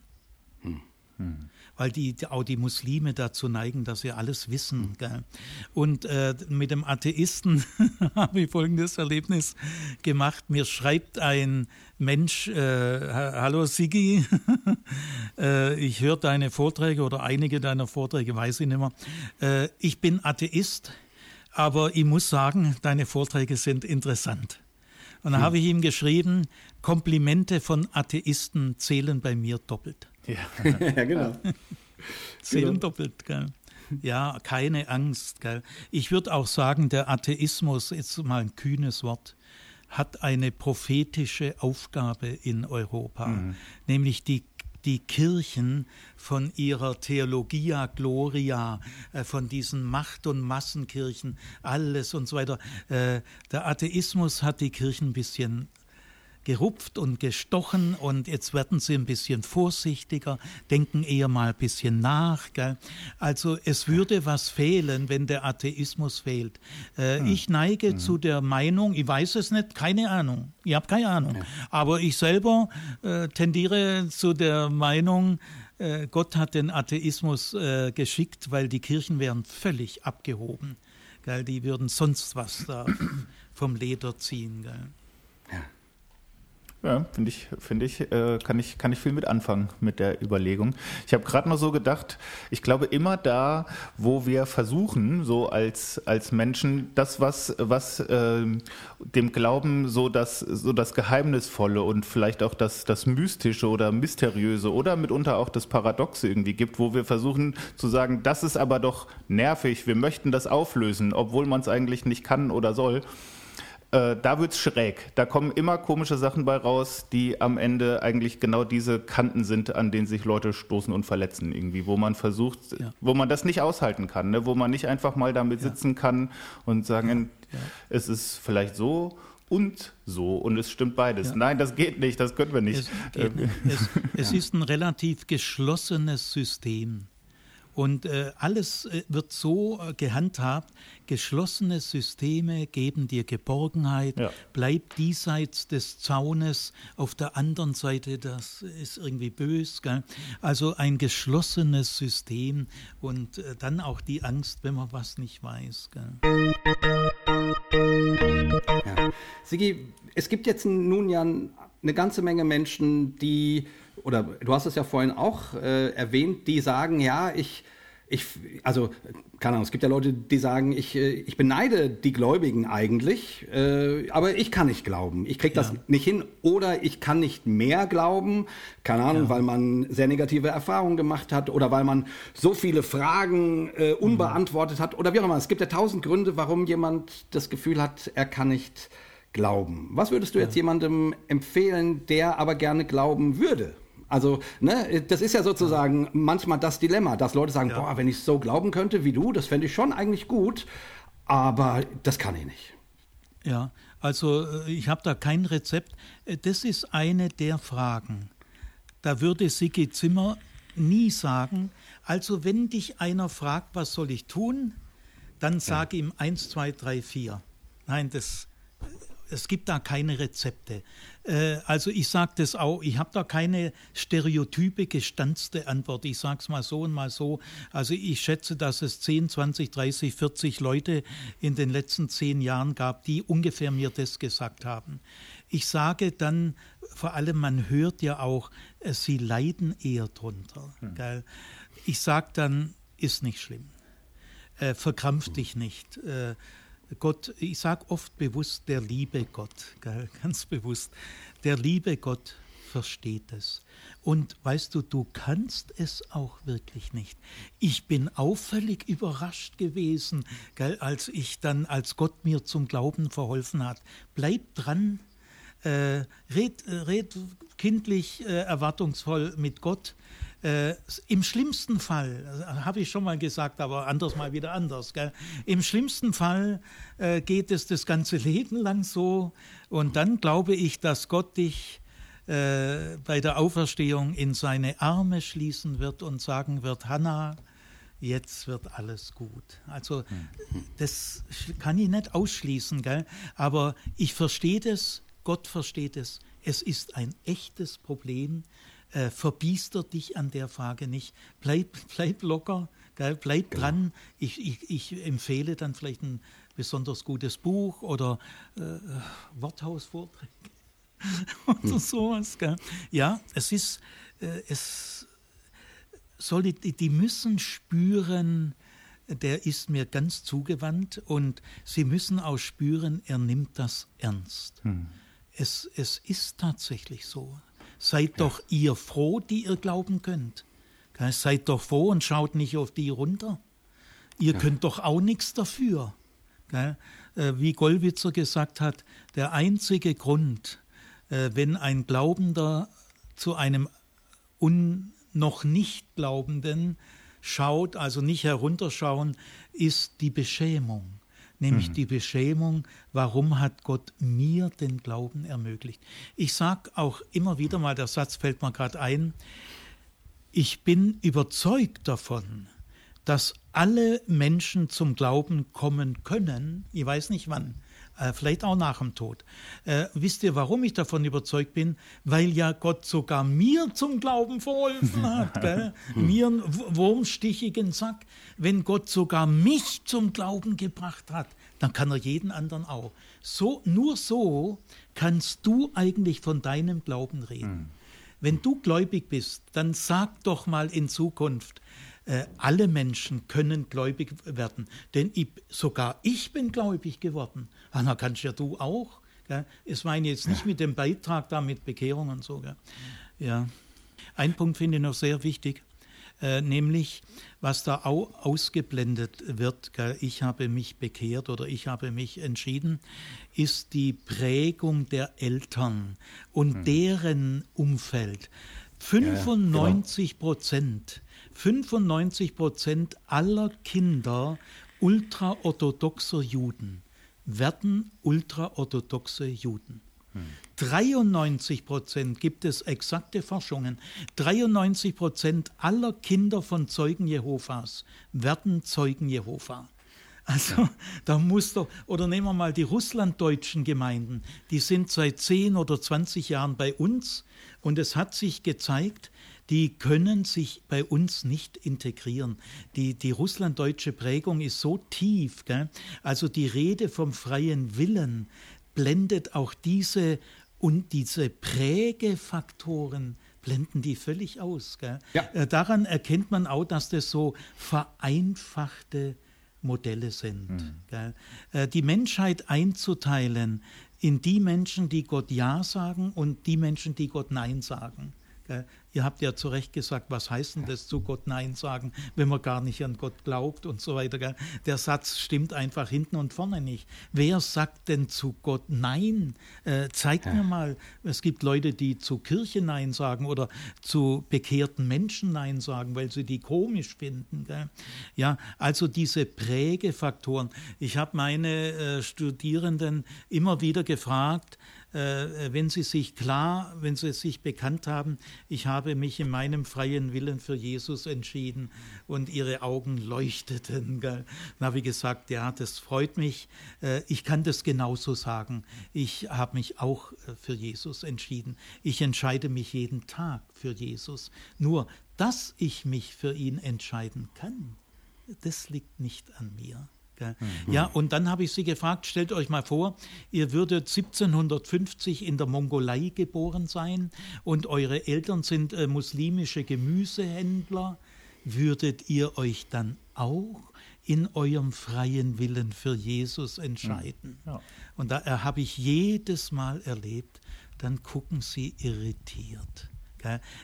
Hm. Hm weil die, auch die Muslime dazu neigen, dass sie alles wissen. Mhm. Gell? Und äh, mit dem Atheisten [LAUGHS] habe ich folgendes Erlebnis gemacht. Mir schreibt ein Mensch, äh, hallo Sigi, [LAUGHS] äh, ich höre deine Vorträge oder einige deiner Vorträge, weiß ich nicht mehr. Äh, ich bin Atheist, aber ich muss sagen, deine Vorträge sind interessant. Und dann hm. habe ich ihm geschrieben, Komplimente von Atheisten zählen bei mir doppelt. Ja, [LAUGHS] ja genau. [LAUGHS] Zählen genau. doppelt, gell? Ja, keine Angst, gell? Ich würde auch sagen, der Atheismus, jetzt mal ein kühnes Wort, hat eine prophetische Aufgabe in Europa, mhm. nämlich die die Kirchen von ihrer Theologia Gloria, äh, von diesen Macht- und Massenkirchen, alles und so weiter. Äh, der Atheismus hat die Kirchen ein bisschen gerupft und gestochen und jetzt werden sie ein bisschen vorsichtiger, denken eher mal ein bisschen nach. Gell? Also es würde was fehlen, wenn der Atheismus fehlt. Äh, hm. Ich neige hm. zu der Meinung, ich weiß es nicht, keine Ahnung, ich habe keine Ahnung, ja. aber ich selber äh, tendiere zu der Meinung, äh, Gott hat den Atheismus äh, geschickt, weil die Kirchen wären völlig abgehoben. Gell? Die würden sonst was da vom Leder ziehen. Gell? Ja, finde ich, finde ich, äh, kann ich, kann ich viel mit anfangen mit der Überlegung. Ich habe gerade noch so gedacht, ich glaube immer da, wo wir versuchen, so als, als Menschen, das, was, was äh, dem Glauben so das, so das Geheimnisvolle und vielleicht auch das, das Mystische oder Mysteriöse oder mitunter auch das Paradoxe irgendwie gibt, wo wir versuchen zu sagen, das ist aber doch nervig, wir möchten das auflösen, obwohl man es eigentlich nicht kann oder soll äh, da wird's schräg. Da kommen immer komische Sachen bei raus, die am Ende eigentlich genau diese Kanten sind, an denen sich Leute stoßen und verletzen irgendwie, wo man versucht, ja. wo man das nicht aushalten kann, ne? wo man nicht einfach mal damit ja. sitzen kann und sagen, ja. es ist vielleicht so und so und es stimmt beides. Nein, das geht nicht, das können wir nicht. Es, es, es [LAUGHS] ist ein relativ geschlossenes System. Und äh, alles äh, wird so äh, gehandhabt, geschlossene Systeme geben dir Geborgenheit, ja. bleib diesseits des Zaunes, auf der anderen Seite, das ist irgendwie bös. Gell? Also ein geschlossenes System und äh, dann auch die Angst, wenn man was nicht weiß. Gell? Ja. Sigi, es gibt jetzt nun ja eine ganze Menge Menschen, die oder du hast es ja vorhin auch äh, erwähnt, die sagen, ja, ich, ich, also, keine Ahnung, es gibt ja Leute, die sagen, ich, äh, ich beneide die Gläubigen eigentlich, äh, aber ich kann nicht glauben. Ich kriege das ja. nicht hin oder ich kann nicht mehr glauben, keine Ahnung, ja. weil man sehr negative Erfahrungen gemacht hat oder weil man so viele Fragen äh, unbeantwortet mhm. hat oder wie auch immer. Es gibt ja tausend Gründe, warum jemand das Gefühl hat, er kann nicht glauben. Was würdest du ja. jetzt jemandem empfehlen, der aber gerne glauben würde? Also, ne, das ist ja sozusagen manchmal das Dilemma, dass Leute sagen, ja. boah, wenn ich so glauben könnte wie du, das fände ich schon eigentlich gut, aber das kann ich nicht. Ja, also äh, ich habe da kein Rezept. Äh, das ist eine der Fragen. Da würde Sigi Zimmer nie sagen, also wenn dich einer fragt, was soll ich tun, dann sage ja. ihm eins, zwei, drei, vier. Nein, das, es gibt da keine Rezepte. Äh, also ich sage das auch, ich habe da keine stereotype gestanzte Antwort. Ich sage es mal so und mal so. Also ich schätze, dass es 10, 20, 30, 40 Leute in den letzten zehn Jahren gab, die ungefähr mir das gesagt haben. Ich sage dann, vor allem man hört ja auch, äh, sie leiden eher drunter. Hm. Ich sage dann, ist nicht schlimm. Äh, verkrampf dich nicht. Äh, Gott, ich sage oft bewusst, der liebe Gott, [LAUGHS] ganz bewusst, der liebe Gott versteht es. Und weißt du, du kannst es auch wirklich nicht. Ich bin auffällig überrascht gewesen, gell, als ich dann, als Gott mir zum Glauben verholfen hat. Bleib dran, äh, red, red kindlich, äh, erwartungsvoll mit Gott. Äh, Im schlimmsten Fall, also, habe ich schon mal gesagt, aber anders mal wieder anders. Gell? Im schlimmsten Fall äh, geht es das ganze Leben lang so. Und dann glaube ich, dass Gott dich äh, bei der Auferstehung in seine Arme schließen wird und sagen wird, Hannah, jetzt wird alles gut. Also das kann ich nicht ausschließen, gell? aber ich verstehe das, Gott versteht es. Es ist ein echtes Problem. Äh, verbiester dich an der Frage nicht. Bleib, bleib locker, gell? bleib genau. dran. Ich, ich, ich empfehle dann vielleicht ein besonders gutes Buch oder äh, Worthausvorträge [LAUGHS] oder sowas. Gell? Ja, es ist, äh, es soll, die, die müssen spüren, der ist mir ganz zugewandt und sie müssen auch spüren, er nimmt das ernst. Hm. Es, es ist tatsächlich so. Seid ja. doch ihr froh, die ihr glauben könnt. Seid doch froh und schaut nicht auf die runter. Ihr ja. könnt doch auch nichts dafür. Äh, wie Gollwitzer gesagt hat, der einzige Grund, äh, wenn ein Glaubender zu einem un noch nicht Glaubenden schaut, also nicht herunterschauen, ist die Beschämung. Nämlich mhm. die Beschämung, warum hat Gott mir den Glauben ermöglicht. Ich sage auch immer wieder mal, der Satz fällt mir gerade ein, ich bin überzeugt davon, dass alle Menschen zum Glauben kommen können, ich weiß nicht wann, vielleicht auch nach dem Tod. Äh, wisst ihr, warum ich davon überzeugt bin? Weil ja Gott sogar mir zum Glauben verholfen hat. [LAUGHS] Gell? Mir einen wurmstichigen Sack. Wenn Gott sogar mich zum Glauben gebracht hat, dann kann er jeden anderen auch. So, nur so kannst du eigentlich von deinem Glauben reden. Mhm. Wenn du gläubig bist, dann sag doch mal in Zukunft, äh, alle Menschen können gläubig werden. Denn ich, sogar ich bin gläubig geworden. Anna, kannst ja du auch. Gell? Es meine jetzt nicht mit dem Beitrag da mit Bekehrung und so. Gell? Ja. Ein Punkt finde ich noch sehr wichtig. Äh, nämlich was da auch ausgeblendet wird, gell, ich habe mich bekehrt oder ich habe mich entschieden, ist die Prägung der Eltern und hm. deren Umfeld. 95 Prozent 95 Prozent aller Kinder ultraorthodoxer Juden werden ultraorthodoxe Juden. 93 Prozent gibt es exakte Forschungen. 93 Prozent aller Kinder von Zeugen Jehovas werden Zeugen Jehova. Also da muss doch, oder nehmen wir mal die russlanddeutschen Gemeinden, die sind seit 10 oder 20 Jahren bei uns und es hat sich gezeigt, die können sich bei uns nicht integrieren. Die, die russlanddeutsche Prägung ist so tief. Gell? Also die Rede vom freien Willen blendet auch diese und diese Prägefaktoren blenden die völlig aus. Ja. Äh, daran erkennt man auch, dass das so vereinfachte Modelle sind. Mhm. Äh, die Menschheit einzuteilen in die Menschen, die Gott Ja sagen und die Menschen, die Gott Nein sagen. Ihr habt ja zu Recht gesagt, was heißt denn das zu Gott Nein sagen, wenn man gar nicht an Gott glaubt und so weiter. Der Satz stimmt einfach hinten und vorne nicht. Wer sagt denn zu Gott Nein? Äh, zeigt ja. mir mal, es gibt Leute, die zu Kirche Nein sagen oder zu bekehrten Menschen Nein sagen, weil sie die komisch finden. Gell? Ja, also diese Prägefaktoren. Ich habe meine äh, Studierenden immer wieder gefragt, wenn sie sich klar, wenn sie sich bekannt haben, ich habe mich in meinem freien Willen für Jesus entschieden und ihre Augen leuchteten. Dann habe ich gesagt, ja, das freut mich. Äh, ich kann das genauso sagen. Ich habe mich auch äh, für Jesus entschieden. Ich entscheide mich jeden Tag für Jesus. Nur, dass ich mich für ihn entscheiden kann, das liegt nicht an mir. Mhm. Ja, und dann habe ich sie gefragt, stellt euch mal vor, ihr würdet 1750 in der Mongolei geboren sein und eure Eltern sind äh, muslimische Gemüsehändler. Würdet ihr euch dann auch in eurem freien Willen für Jesus entscheiden. Ja. Und da äh, habe ich jedes Mal erlebt, dann gucken sie irritiert.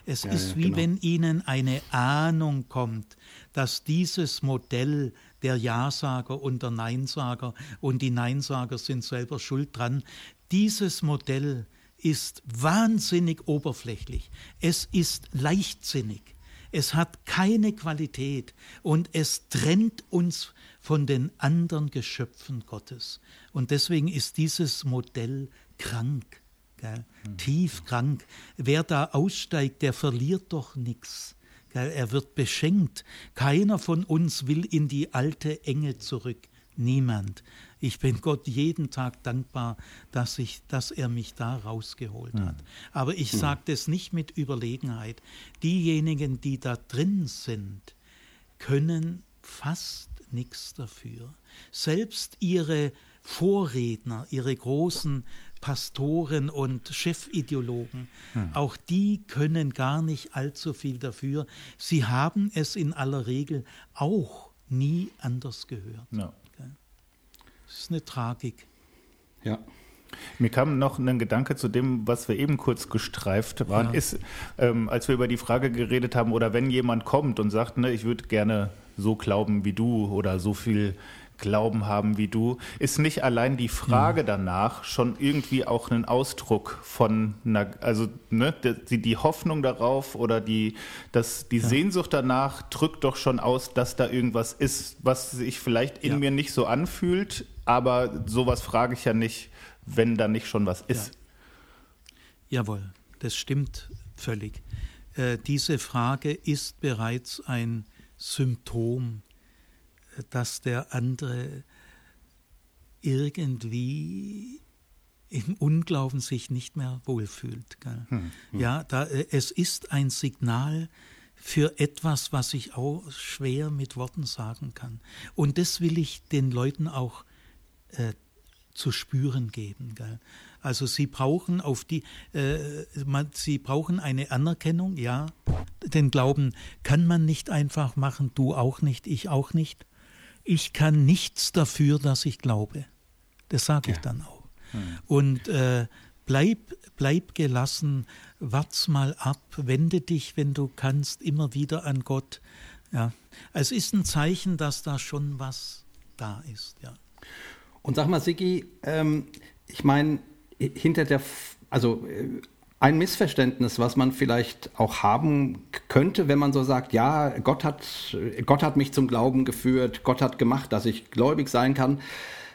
Es ja, ist wie genau. wenn ihnen eine Ahnung kommt, dass dieses Modell der Ja-Sager und der Neinsager und die Neinsager sind selber schuld dran, dieses Modell ist wahnsinnig oberflächlich. Es ist leichtsinnig. Es hat keine Qualität und es trennt uns von den anderen Geschöpfen Gottes. Und deswegen ist dieses Modell krank, gell? Mhm. tief krank. Wer da aussteigt, der verliert doch nichts. Er wird beschenkt. Keiner von uns will in die alte Enge zurück. Niemand. Ich bin Gott jeden Tag dankbar, dass, ich, dass er mich da rausgeholt hat. Aber ich sage das nicht mit Überlegenheit. Diejenigen, die da drin sind, können fast nichts dafür. Selbst ihre Vorredner, ihre großen Pastoren und Chefideologen, hm. auch die können gar nicht allzu viel dafür. Sie haben es in aller Regel auch nie anders gehört. Ja. Das ist eine Tragik. Ja. Mir kam noch ein Gedanke zu dem, was wir eben kurz gestreift waren, ja. ist, ähm, als wir über die Frage geredet haben, oder wenn jemand kommt und sagt, ne, ich würde gerne so glauben wie du oder so viel Glauben haben wie du, ist nicht allein die Frage danach schon irgendwie auch ein Ausdruck von einer, also ne, die, die Hoffnung darauf oder die, das, die ja. Sehnsucht danach drückt doch schon aus, dass da irgendwas ist, was sich vielleicht in ja. mir nicht so anfühlt, aber sowas frage ich ja nicht, wenn da nicht schon was ist. Ja. Jawohl, das stimmt völlig. Äh, diese Frage ist bereits ein Symptom dass der andere irgendwie im Unglauben sich nicht mehr wohlfühlt. Hm, hm. Ja, da, äh, es ist ein Signal für etwas, was ich auch schwer mit Worten sagen kann. Und das will ich den Leuten auch äh, zu spüren geben. Gell? Also sie brauchen auf die, äh, man, sie brauchen eine Anerkennung, ja. Den Glauben kann man nicht einfach machen, du auch nicht, ich auch nicht ich kann nichts dafür, dass ich glaube. Das sage ich ja. dann auch. Hm. Und äh, bleib, bleib gelassen, wart's mal ab, wende dich, wenn du kannst, immer wieder an Gott. Ja. Es ist ein Zeichen, dass da schon was da ist. Ja. Und sag mal, Sigi, ähm, ich meine, hinter der, also äh, ein Missverständnis, was man vielleicht auch haben könnte, wenn man so sagt, ja, Gott hat, Gott hat mich zum Glauben geführt, Gott hat gemacht, dass ich gläubig sein kann,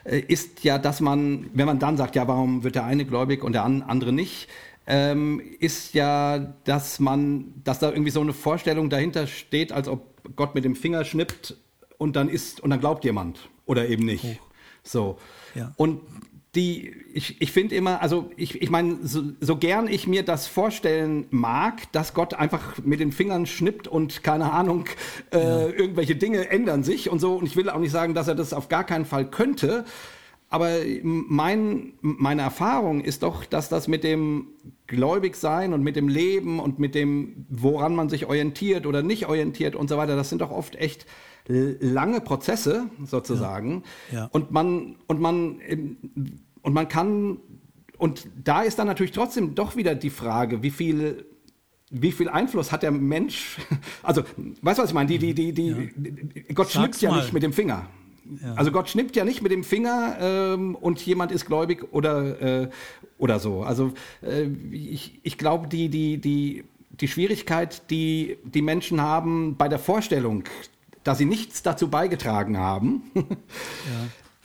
äh, ist ja, dass man, wenn man dann sagt, ja, warum wird der eine gläubig und der andere nicht, ähm, ist ja, dass man, dass da irgendwie so eine Vorstellung dahinter steht, als ob Gott mit dem Finger schnippt und dann ist und dann glaubt jemand oder eben nicht. Oh. So. Ja. Und die, ich, ich finde immer, also ich, ich meine, so, so gern ich mir das vorstellen mag, dass Gott einfach mit den Fingern schnippt und keine Ahnung, äh, ja. irgendwelche Dinge ändern sich und so. Und ich will auch nicht sagen, dass er das auf gar keinen Fall könnte. Aber mein, meine Erfahrung ist doch, dass das mit dem Gläubigsein und mit dem Leben und mit dem, woran man sich orientiert oder nicht orientiert und so weiter, das sind doch oft echt lange Prozesse sozusagen. Ja. Ja. Und man, und man, und man kann, und da ist dann natürlich trotzdem doch wieder die Frage, wie viel wie viel Einfluss hat der Mensch? [LAUGHS] Also, weißt du, was ich meine? Die, die, die, die, ja. Gott schnippt ja nicht mit dem Finger. Ja. Also Gott schnippt ja nicht mit dem Finger ähm, und jemand ist gläubig oder, äh, oder so. Also äh, ich, ich glaube, die, die, die, die Schwierigkeit, die die Menschen haben bei der Vorstellung, dass sie nichts dazu beigetragen haben, [LAUGHS]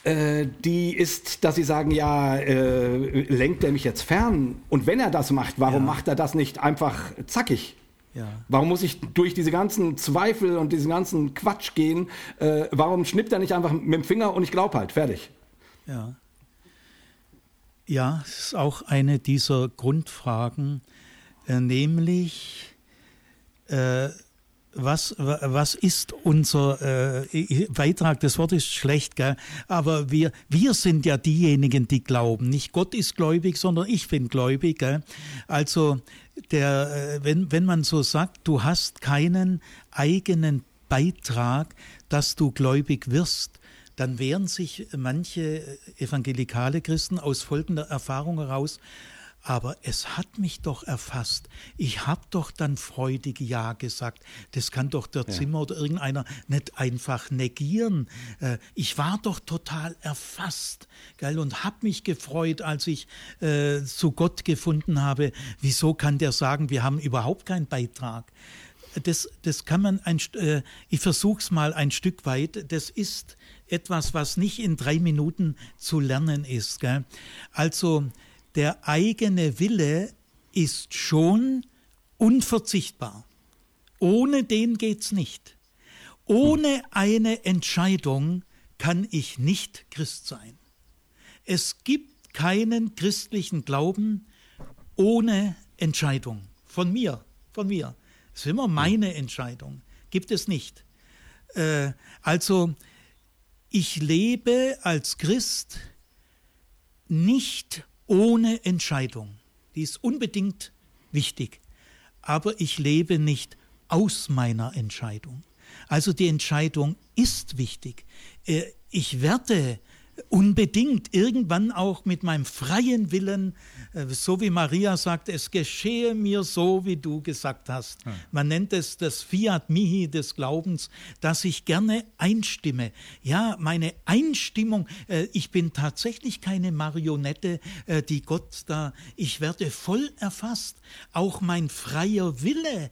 ja. äh, die ist, dass sie sagen, ja, äh, lenkt er mich jetzt fern? Und wenn er das macht, warum ja. macht er das nicht einfach zackig? Ja. Warum muss ich durch diese ganzen Zweifel und diesen ganzen Quatsch gehen? Äh, warum schnippt er nicht einfach mit dem Finger und ich glaube halt, fertig? Ja. Ja, es ist auch eine dieser Grundfragen, äh, nämlich äh, was, was ist unser äh, Beitrag? Das Wort ist schlecht, gell? aber wir, wir sind ja diejenigen, die glauben. Nicht Gott ist gläubig, sondern ich bin gläubig. Gell? Also der, äh, wenn, wenn man so sagt, du hast keinen eigenen Beitrag, dass du gläubig wirst, dann wehren sich manche evangelikale Christen aus folgender Erfahrung heraus, aber es hat mich doch erfasst. Ich habe doch dann freudig Ja gesagt. Das kann doch der ja. Zimmer oder irgendeiner nicht einfach negieren. Äh, ich war doch total erfasst gell, und habe mich gefreut, als ich äh, zu Gott gefunden habe. Wieso kann der sagen, wir haben überhaupt keinen Beitrag? Das, das kann man, ein, äh, ich versuche es mal ein Stück weit. Das ist etwas, was nicht in drei Minuten zu lernen ist. Gell? Also, der eigene Wille ist schon unverzichtbar. Ohne den geht's nicht. Ohne eine Entscheidung kann ich nicht Christ sein. Es gibt keinen christlichen Glauben ohne Entscheidung. Von mir, von mir. Das ist immer meine Entscheidung. Gibt es nicht. Äh, also, ich lebe als Christ nicht ohne Entscheidung. Die ist unbedingt wichtig. Aber ich lebe nicht aus meiner Entscheidung. Also die Entscheidung ist wichtig. Äh, ich werde unbedingt irgendwann auch mit meinem freien Willen, äh, so wie Maria sagt, es geschehe mir so, wie du gesagt hast. Man nennt es das Fiat Mihi des Glaubens, dass ich gerne einstimme. Ja, meine Einstimmung, äh, ich bin tatsächlich keine Marionette, äh, die Gott da, ich werde voll erfasst. Auch mein freier Wille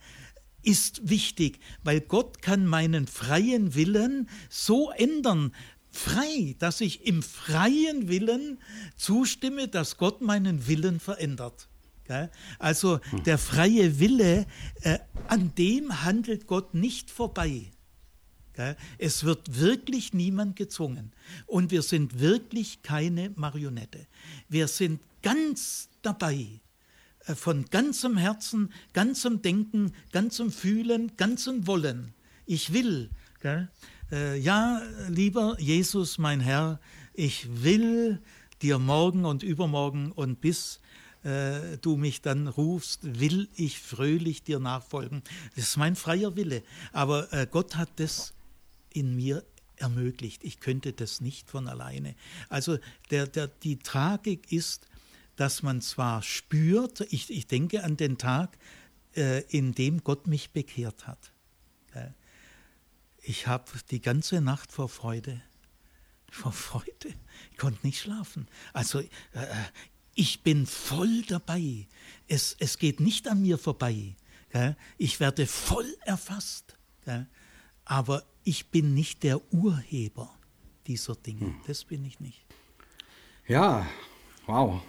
ist wichtig, weil Gott kann meinen freien Willen so ändern, frei, dass ich im freien Willen zustimme, dass Gott meinen Willen verändert. Also hm. der freie Wille, äh, an dem handelt Gott nicht vorbei. Es wird wirklich niemand gezwungen. Und wir sind wirklich keine Marionette. Wir sind ganz dabei. Äh, von ganzem Herzen, ganzem Denken, ganzem Fühlen, ganzem Wollen. Ich will. Äh, ja, lieber Jesus, mein Herr, ich will dir morgen und übermorgen und bis äh, du mich dann rufst, will ich fröhlich dir nachfolgen. Das ist mein freier Wille. Aber äh, Gott hat das in mir ermöglicht. Ich könnte das nicht von alleine. Also der, der, die Tragik ist, dass man zwar spürt, ich, ich denke an den Tag, äh, in dem Gott mich bekehrt hat. Ich habe die ganze Nacht vor Freude, vor Freude, ich konnte nicht schlafen. Also äh, ich bin voll dabei. Es, es geht nicht an mir vorbei. Gell? Ich werde voll erfasst. Gell? Aber ich bin nicht der Urheber dieser Dinge. Hm. Das bin ich nicht. Ja, wow.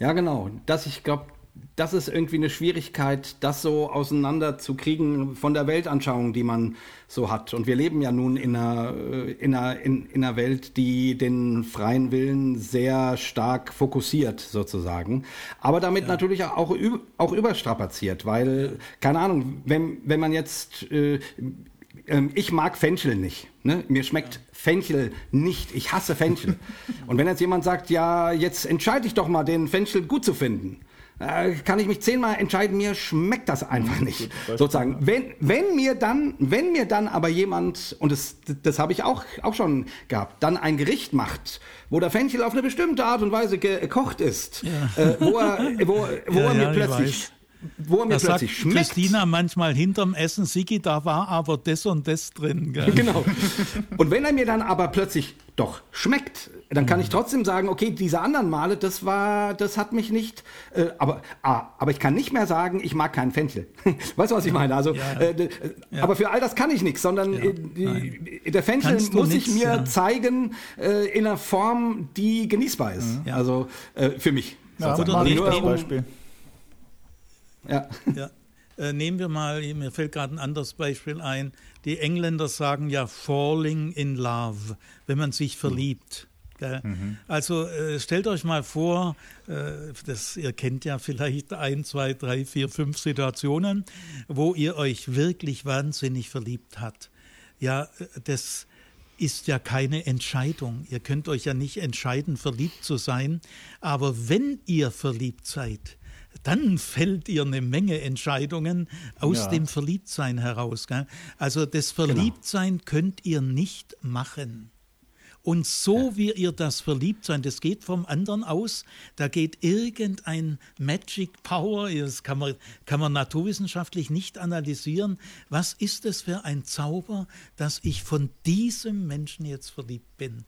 Ja, genau. Das, ich glaube, das ist irgendwie eine Schwierigkeit, das so auseinanderzukriegen von der Weltanschauung, die man so hat. Und wir leben ja nun in einer, äh, in einer, in, in einer Welt, die den freien Willen sehr stark fokussiert, sozusagen. Aber damit ja. natürlich auch, auch überstrapaziert, weil, keine Ahnung, wenn, wenn man jetzt, äh, ähm, ich mag Fenchel nicht. Ne? Mir schmeckt Fenchel nicht. Ich hasse Fenchel. [LAUGHS] Und wenn jetzt jemand sagt, ja, jetzt entscheide ich doch mal, den Fenchel gut zu finden, äh, kann ich mich zehnmal entscheiden, mir schmeckt das einfach nicht. Sozusagen. Wenn, wenn mir dann, wenn mir dann aber jemand, und das, das habe ich auch, auch schon gehabt, dann ein Gericht macht, wo der Fenchel auf eine bestimmte Art und Weise gekocht ist, ja. äh, wo er, wo, wo [LAUGHS] ja, er mir ja, plötzlich wo er mir da plötzlich sagt schmeckt. Christina manchmal hinterm Essen, Sigi, da war aber das und das drin. Gell? Genau. Und wenn er mir dann aber plötzlich doch schmeckt, dann kann ich trotzdem sagen, okay, diese anderen Male, das war, das hat mich nicht, äh, aber, ah, aber ich kann nicht mehr sagen, ich mag keinen Fenchel. [LAUGHS] weißt du, was ich meine? Also, ja, ja. Äh, ja. aber für all das kann ich nichts, sondern äh, die, der Fenchel muss ich mir zeigen äh, in einer Form, die genießbar ist. Also äh, für mich. Ja, oder nur Beispiel. Ja. ja. Äh, nehmen wir mal, mir fällt gerade ein anderes Beispiel ein. Die Engländer sagen ja falling in love, wenn man sich verliebt. Mhm. Also äh, stellt euch mal vor, äh, das, ihr kennt ja vielleicht ein, zwei, drei, vier, fünf Situationen, wo ihr euch wirklich wahnsinnig verliebt habt. Ja, äh, das ist ja keine Entscheidung. Ihr könnt euch ja nicht entscheiden, verliebt zu sein. Aber wenn ihr verliebt seid, dann fällt ihr eine Menge Entscheidungen aus ja. dem Verliebtsein heraus. Gell? Also das genau. Verliebtsein genau. könnt ihr nicht machen. Und so wie ihr das Verliebtsein, das geht vom anderen aus, da geht irgendein Magic Power, das kann man, kann man naturwissenschaftlich nicht analysieren. Was ist es für ein Zauber, dass ich von diesem Menschen jetzt verliebt bin?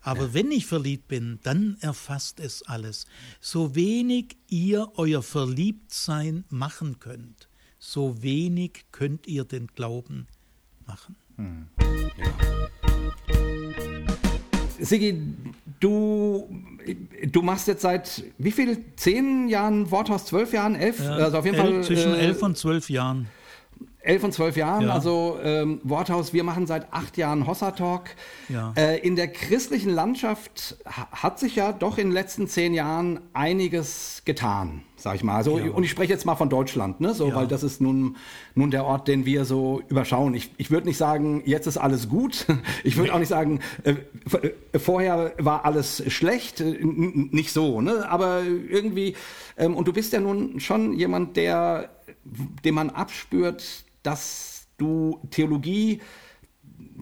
Aber ja. wenn ich verliebt bin, dann erfasst es alles. So wenig ihr euer Verliebtsein machen könnt, so wenig könnt ihr den Glauben machen. Hm. Ja. Sigi, du, du machst jetzt seit wie viel? Zehn Jahren Worthaus? Zwölf Jahren? Elf? Ja, also auf jeden elf, Fall. Zwischen äh, elf und zwölf Jahren. Elf und zwölf Jahren, ja. also ähm, Worthaus, wir machen seit acht Jahren Hossa Talk. Ja. Äh, in der christlichen Landschaft hat sich ja doch in den letzten zehn Jahren einiges getan, sag ich mal. Also, ja. Und ich spreche jetzt mal von Deutschland, ne? so, weil das ist nun, nun der Ort, den wir so überschauen. Ich, ich würde nicht sagen, jetzt ist alles gut. [LAUGHS] Ich würde auch nicht sagen, äh, äh, vorher war alles schlecht. N nicht so, ne? aber irgendwie, ähm, und du bist ja nun schon jemand, der, dem man abspürt, dass du Theologie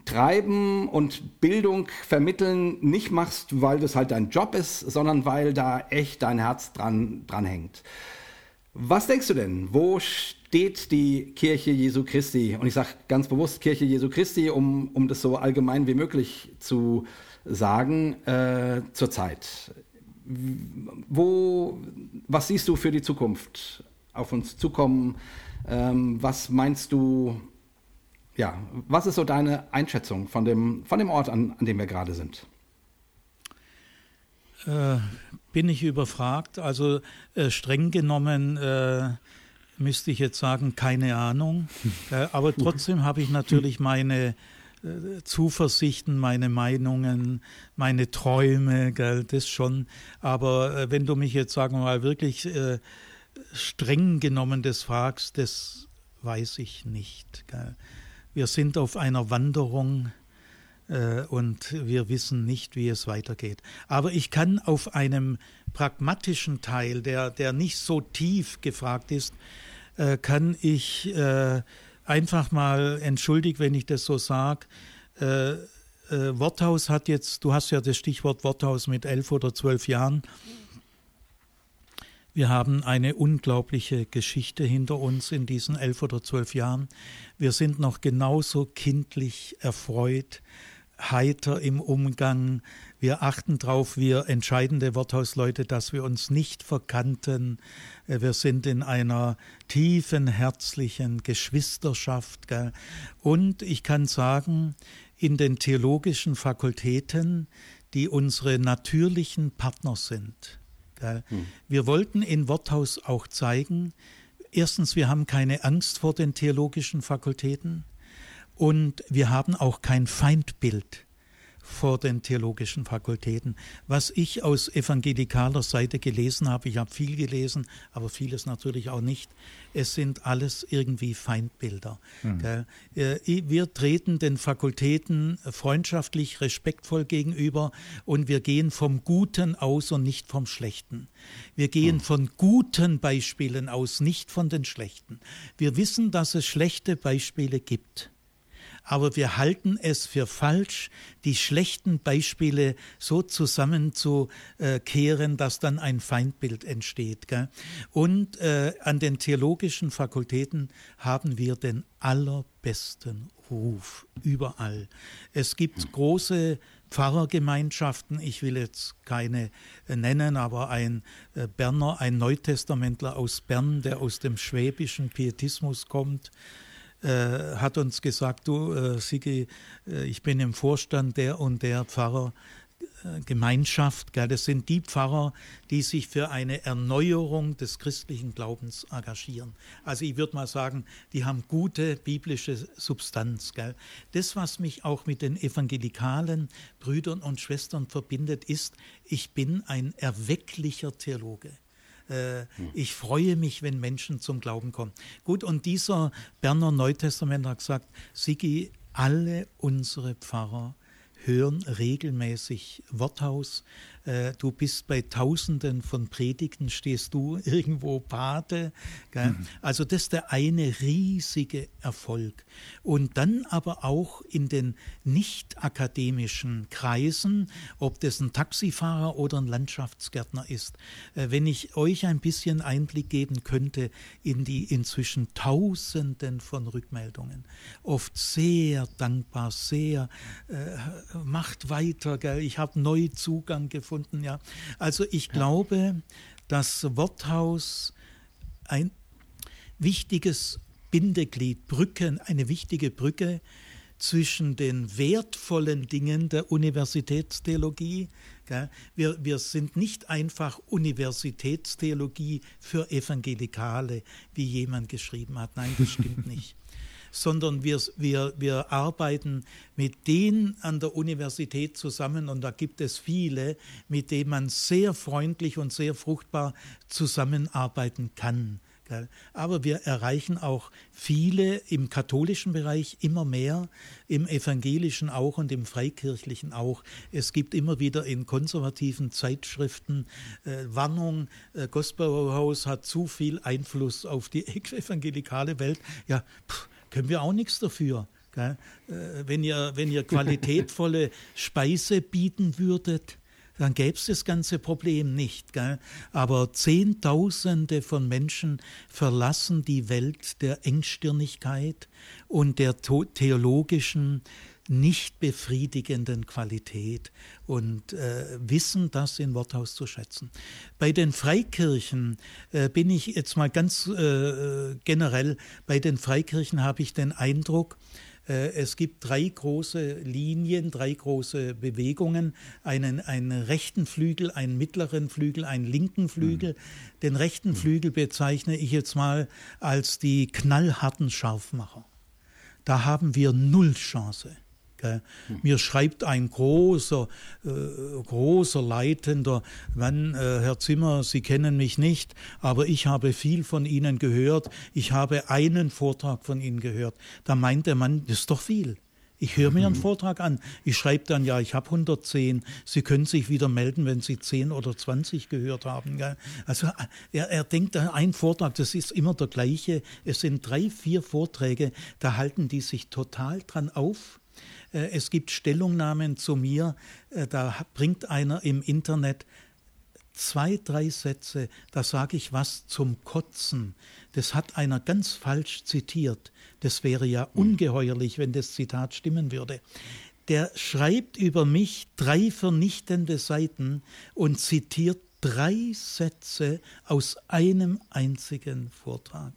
treiben und Bildung vermitteln nicht machst, weil das halt dein Job ist, sondern weil da echt dein Herz dran, dran hängt. Was denkst du denn? Wo steht die Kirche Jesu Christi? Und ich sage ganz bewusst Kirche Jesu Christi, um, um das so allgemein wie möglich zu sagen, äh, zurzeit. Wo, was siehst du für die Zukunft auf uns zukommen? Ähm, was meinst du, ja, was ist so deine Einschätzung von dem, von dem Ort, an, an dem wir gerade sind? Äh, bin ich überfragt? Also äh, streng genommen äh, müsste ich jetzt sagen, keine Ahnung. [LAUGHS] Äh, aber trotzdem habe ich natürlich meine äh, Zuversichten, meine Meinungen, meine Träume, gell, das schon. Aber äh, wenn du mich jetzt, sagen wir mal, wirklich streng genommen das fragst, das weiß ich nicht. Wir sind auf einer Wanderung äh, und wir wissen nicht, wie es weitergeht. Aber ich kann auf einem pragmatischen Teil, der, der nicht so tief gefragt ist, äh, kann ich äh, einfach mal, entschuldigt, wenn ich das so sage, Worthaus hat jetzt, du hast ja das Stichwort Worthaus mit elf oder zwölf Jahren, wir haben eine unglaubliche Geschichte hinter uns in diesen elf oder zwölf Jahren. Wir sind noch genauso kindlich erfreut, heiter im Umgang. Wir achten darauf, wir entscheidende Worthausleute, dass wir uns nicht verkannten. Wir sind in einer tiefen, herzlichen Geschwisterschaft. Gell? Und ich kann sagen, in den theologischen Fakultäten, die unsere natürlichen Partner sind, hm. Wir wollten in Worthaus auch zeigen, erstens, wir haben keine Angst vor den theologischen Fakultäten und wir haben auch kein Feindbild vor den theologischen Fakultäten. Was ich aus evangelikaler Seite gelesen habe, ich habe viel gelesen, aber vieles natürlich auch nicht, es sind alles irgendwie Feindbilder. Mhm. Wir treten den Fakultäten freundschaftlich, respektvoll gegenüber und wir gehen vom Guten aus und nicht vom Schlechten. Wir gehen mhm. von guten Beispielen aus, nicht von den schlechten. Wir wissen, dass es schlechte Beispiele gibt aber wir halten es für falsch, die schlechten Beispiele so zusammenzukehren, dass dann ein Feindbild entsteht. Gell? Und äh, an den theologischen Fakultäten haben wir den allerbesten Ruf überall. Es gibt große Pfarrergemeinschaften, ich will jetzt keine äh, nennen, aber ein äh, Berner, ein Neutestamentler aus Bern, der aus dem schwäbischen Pietismus kommt, äh, hat uns gesagt, du äh, Sigi, äh, ich bin im Vorstand der und der Pfarrer. Äh, Gemeinschaft, gell? das sind die Pfarrer, die sich für eine Erneuerung des christlichen Glaubens engagieren. Also ich würde mal sagen, die haben gute biblische Substanz. Gell? Das, was mich auch mit den evangelikalen Brüdern und Schwestern verbindet, ist, ich bin ein erwecklicher Theologe. Äh, ich freue mich, wenn Menschen zum Glauben kommen. Gut, und dieser Berner Neutestament hat gesagt, Sigi, alle unsere Pfarrer hören regelmäßig Worthaus, du bist bei Tausenden von Predigten, stehst du [LAUGHS] irgendwo Pate. Mhm. Also das ist der eine riesige Erfolg. Und dann aber auch in den nicht akademischen Kreisen, ob das ein Taxifahrer oder ein Landschaftsgärtner ist. Äh, wenn ich euch ein bisschen Einblick geben könnte in die inzwischen Tausenden von Rückmeldungen, oft sehr dankbar, sehr äh, macht weiter, gell? ich habe neu Zugang gefunden. Ja. Also ich glaube, dass Worthaus ein wichtiges Bindeglied, Brücken, eine wichtige Brücke zwischen den wertvollen Dingen der Universitätstheologie. Wir, wir sind nicht einfach Universitätstheologie für Evangelikale, wie jemand geschrieben hat. Nein, das stimmt [LAUGHS] nicht sondern wir, wir, wir arbeiten mit denen an der Universität zusammen und da gibt es viele, mit denen man sehr freundlich und sehr fruchtbar zusammenarbeiten kann. Aber wir erreichen auch viele im katholischen Bereich immer mehr, im evangelischen auch und im freikirchlichen auch. Es gibt immer wieder in konservativen Zeitschriften äh, Warnung, äh, Gospelhaus hat zu viel Einfluss auf die [LAUGHS] evangelikale Welt. Ja, pff, können wir auch nichts dafür. Gell? Äh, wenn, ihr, wenn ihr [LAUGHS] qualitätvolle Speise bieten würdet, dann gäbe es das ganze Problem nicht. Gell? Aber Zehntausende von Menschen verlassen die Welt der Engstirnigkeit und der theologischen nicht befriedigenden Qualität und äh, wissen das in Worthaus zu schätzen. Bei den Freikirchen äh, bin ich jetzt mal ganz äh, generell, bei den Freikirchen habe ich den Eindruck, äh, es gibt drei große Linien, drei große Bewegungen, einen, einen rechten Flügel, einen mittleren Flügel, einen linken Flügel. Mhm. Den rechten mhm. Flügel bezeichne ich jetzt mal als die knallharten Scharfmacher. Da haben wir null Chance. Mir schreibt ein großer, äh, großer Leitender, Mann, äh, Herr Zimmer, Sie kennen mich nicht, aber ich habe viel von Ihnen gehört. Ich habe einen Vortrag von Ihnen gehört. Da meint der Mann, das ist doch viel. Ich höre mir einen mhm. Vortrag an. Ich schreibe dann, ja, ich habe 110. Sie können sich wieder melden, wenn Sie 10 oder 20 gehört haben. Gell? Also er, er denkt, ein Vortrag, das ist immer der gleiche. Es sind drei, vier Vorträge, da halten die sich total dran auf äh, es gibt Stellungnahmen zu mir, äh, da bringt einer im Internet zwei, drei Sätze, da sage ich was zum Kotzen. Das hat einer ganz falsch zitiert. Das wäre ja hm. ungeheuerlich, wenn das Zitat stimmen würde. Der schreibt über mich drei vernichtende Seiten und zitiert drei Sätze aus einem einzigen Vortrag.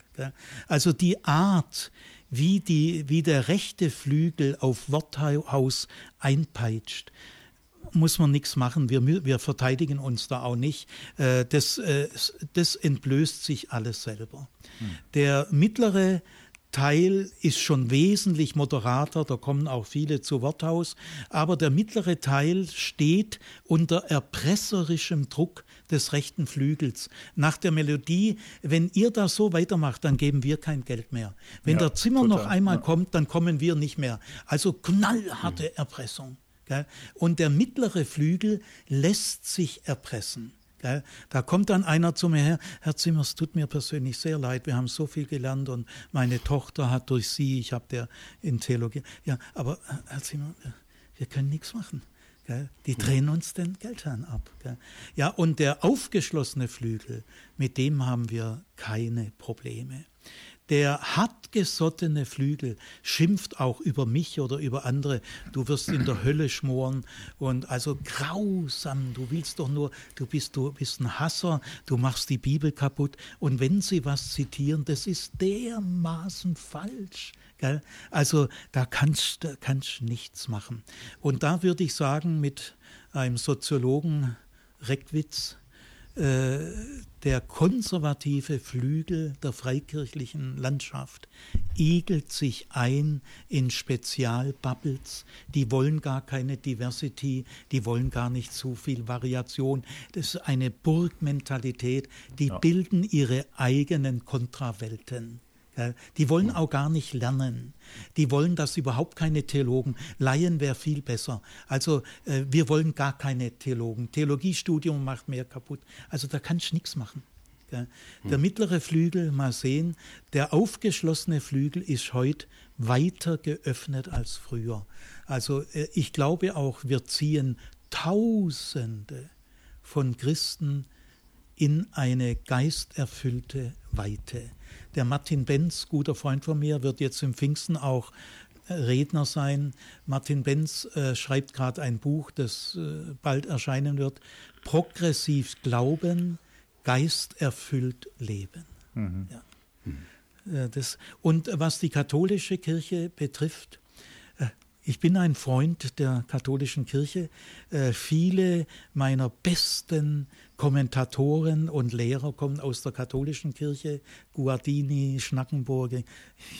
Also die Art, wie, die, wie der rechte Flügel auf Worthaus einpeitscht muss man nichts machen. Wir, wir verteidigen uns da auch nicht. Äh, das, äh, das entblößt sich alles selber. Hm. Der mittlere Teil ist schon wesentlich moderater, da kommen auch viele zu Worthaus, aber der mittlere Teil steht unter erpresserischem Druck des rechten Flügels. Nach der Melodie, wenn ihr das so weitermacht, dann geben wir kein Geld mehr. Wenn ja, der Zimmer total, noch einmal ja. kommt, dann kommen wir nicht mehr. Also knallharte mhm. Erpressung. Gell? Und der mittlere Flügel lässt sich erpressen. Gell? Da kommt dann einer zu mir her, Herr Zimmer, es tut mir persönlich sehr leid, wir haben so viel gelernt und meine Tochter hat durch Sie, ich habe der in Theologie, ja, aber Herr Zimmer, wir können nichts machen. Gell? Die drehen uns den Geldhahn ab. Gell? Ja, und der aufgeschlossene Flügel, mit dem haben wir keine Probleme. Der hartgesottene Flügel schimpft auch über mich oder über andere. Du wirst in der Hölle schmoren und also grausam. Du willst doch nur, du bist, du bist ein Hasser, du machst die Bibel kaputt. Und wenn sie was zitieren, das ist dermaßen falsch. Gell? Also da kannst du kannst nichts machen. Und da würde ich sagen, mit einem Soziologen Reckwitz, äh, der konservative Flügel der freikirchlichen Landschaft igelt sich ein in Spezialbubbles. Die wollen gar keine Diversity, die wollen gar nicht zu viel Variation. Das ist eine Burgmentalität. Die ja. bilden ihre eigenen Kontrawelten. Die wollen auch gar nicht lernen. Die wollen das überhaupt keine Theologen. Laien wäre viel besser. Also äh, wir wollen gar keine Theologen. Theologiestudium macht mehr kaputt. Also da kannst du nichts machen. Der mittlere Flügel, mal sehen, der aufgeschlossene Flügel ist heute weiter geöffnet als früher. Also äh, ich glaube auch, wir ziehen Tausende von Christen in eine geisterfüllte Weite. Der Martin Benz, guter Freund von mir, wird jetzt im Pfingsten auch äh, Redner sein. Martin Benz äh, schreibt gerade ein Buch, das äh, bald erscheinen wird. Progressiv Glauben, geisterfüllt Leben. Mhm. Ja. Mhm. Das, und was die katholische Kirche betrifft, ich bin ein Freund der katholischen Kirche. Äh, viele meiner besten Kommentatoren und Lehrer kommen aus der katholischen Kirche. Guardini, Schnackenburg.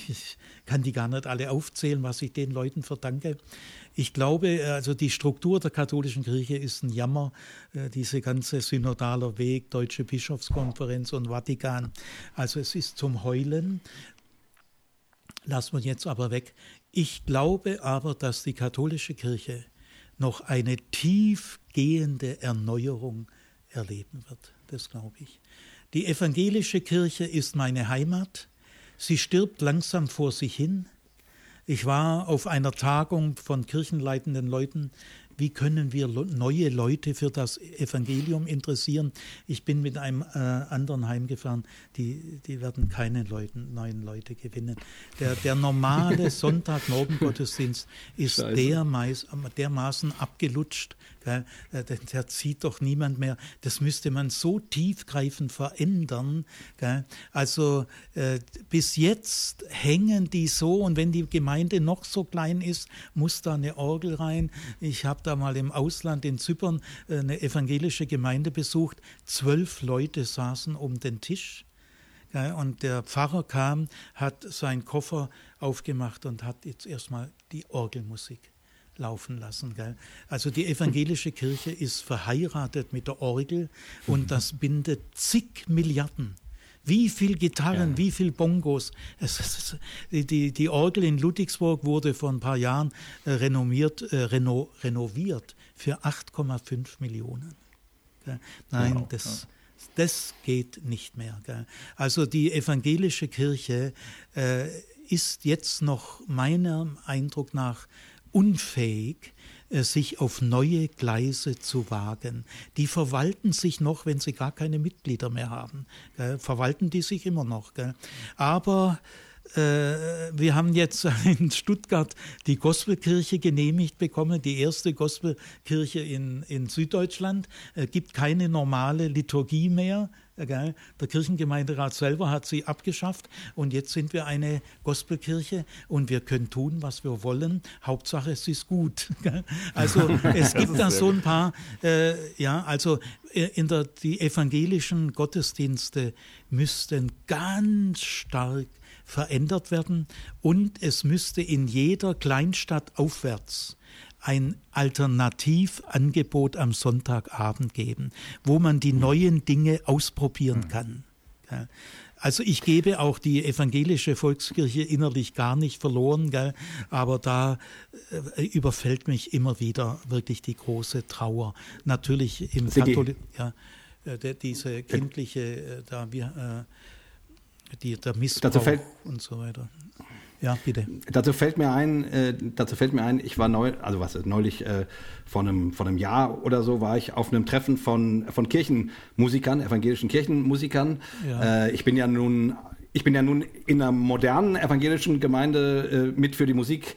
Ich kann die gar nicht alle aufzählen, was ich den Leuten verdanke. Ich glaube, also die Struktur der katholischen Kirche ist ein Jammer. Äh, diese ganze synodaler Weg, Deutsche Bischofskonferenz und Vatikan. Also es ist zum Heulen. Lassen wir jetzt aber weg. Ich glaube aber, dass die katholische Kirche noch eine tiefgehende Erneuerung erleben wird. Das glaube ich. Die evangelische Kirche ist meine Heimat. Sie stirbt langsam vor sich hin. Ich war auf einer Tagung von kirchenleitenden Leuten wie können wir neue Leute für das Evangelium interessieren. Ich bin mit einem äh, anderen heimgefahren, die, die werden keine Leuten, neuen Leute gewinnen. Der, der normale [LAUGHS] Sonntagmorgen-Gottesdienst ist dermaß, dermaßen abgelutscht, gell, äh, der, zieht doch niemand mehr. Das müsste man so tiefgreifend verändern. Gell. Also äh, bis jetzt hängen die so und wenn die Gemeinde noch so klein ist, muss da eine Orgel rein. Ich habe da mal im Ausland in Zypern äh, eine evangelische Gemeinde besucht. Zwölf Leute saßen um den Tisch. Und der Pfarrer kam, hat seinen Koffer aufgemacht und hat jetzt erstmal die Orgelmusik laufen lassen. Also die evangelische Kirche ist verheiratet mit der Orgel und das bindet zig Milliarden wie viel Gitarren, ja. wie viel Bongos. Es, es, die, die, Orgel in Ludwigsburg wurde vor ein paar Jahren äh, renommiert, äh, reno, renoviert für 8,5 Millionen. Gell? Nein, wow. das, das geht nicht mehr. Gell? Also die evangelische Kirche äh, ist jetzt noch meinem Eindruck nach unfähig, äh, sich auf neue Gleise zu wagen. Die verwalten sich noch, wenn sie gar keine Mitglieder mehr haben. Verwalten die sich immer noch. Aber äh, wir haben jetzt [LAUGHS] in Stuttgart die Gospelkirche genehmigt bekommen, die erste Gospelkirche in, in Süddeutschland. Es gibt keine normale Liturgie mehr. Der Kirchengemeinderat selber hat sie abgeschafft und jetzt sind wir eine Gospelkirche und wir können tun, was wir wollen. Hauptsache, es ist gut. [LAUGHS] Also [LAUGHS] es gibt da so ein paar, äh, ja, also in der, die evangelischen Gottesdienste müssten ganz stark verändert werden und es müsste in jeder Kleinstadt aufwärts ein Alternativangebot am Sonntagabend geben, wo man die neuen Dinge ausprobieren hm. kann. Also ich gebe auch die evangelische Volkskirche innerlich gar nicht verloren, gell? aber da äh, überfällt mich immer wieder wirklich die große Trauer. Natürlich im Katholik, ja, äh, diese kindliche, äh, da wir, äh, die, der Missbrauch und so weiter. Ja, bitte. Dazu fällt mir ein, äh, dazu fällt mir ein, ich war neu, also was neulich äh, vor einem vor einem Jahr oder so war ich auf einem Treffen von von Kirchenmusikern, evangelischen Kirchenmusikern. Ja. Äh, ich bin ja nun ich bin ja nun in einer modernen evangelischen Gemeinde äh, mit für die Musik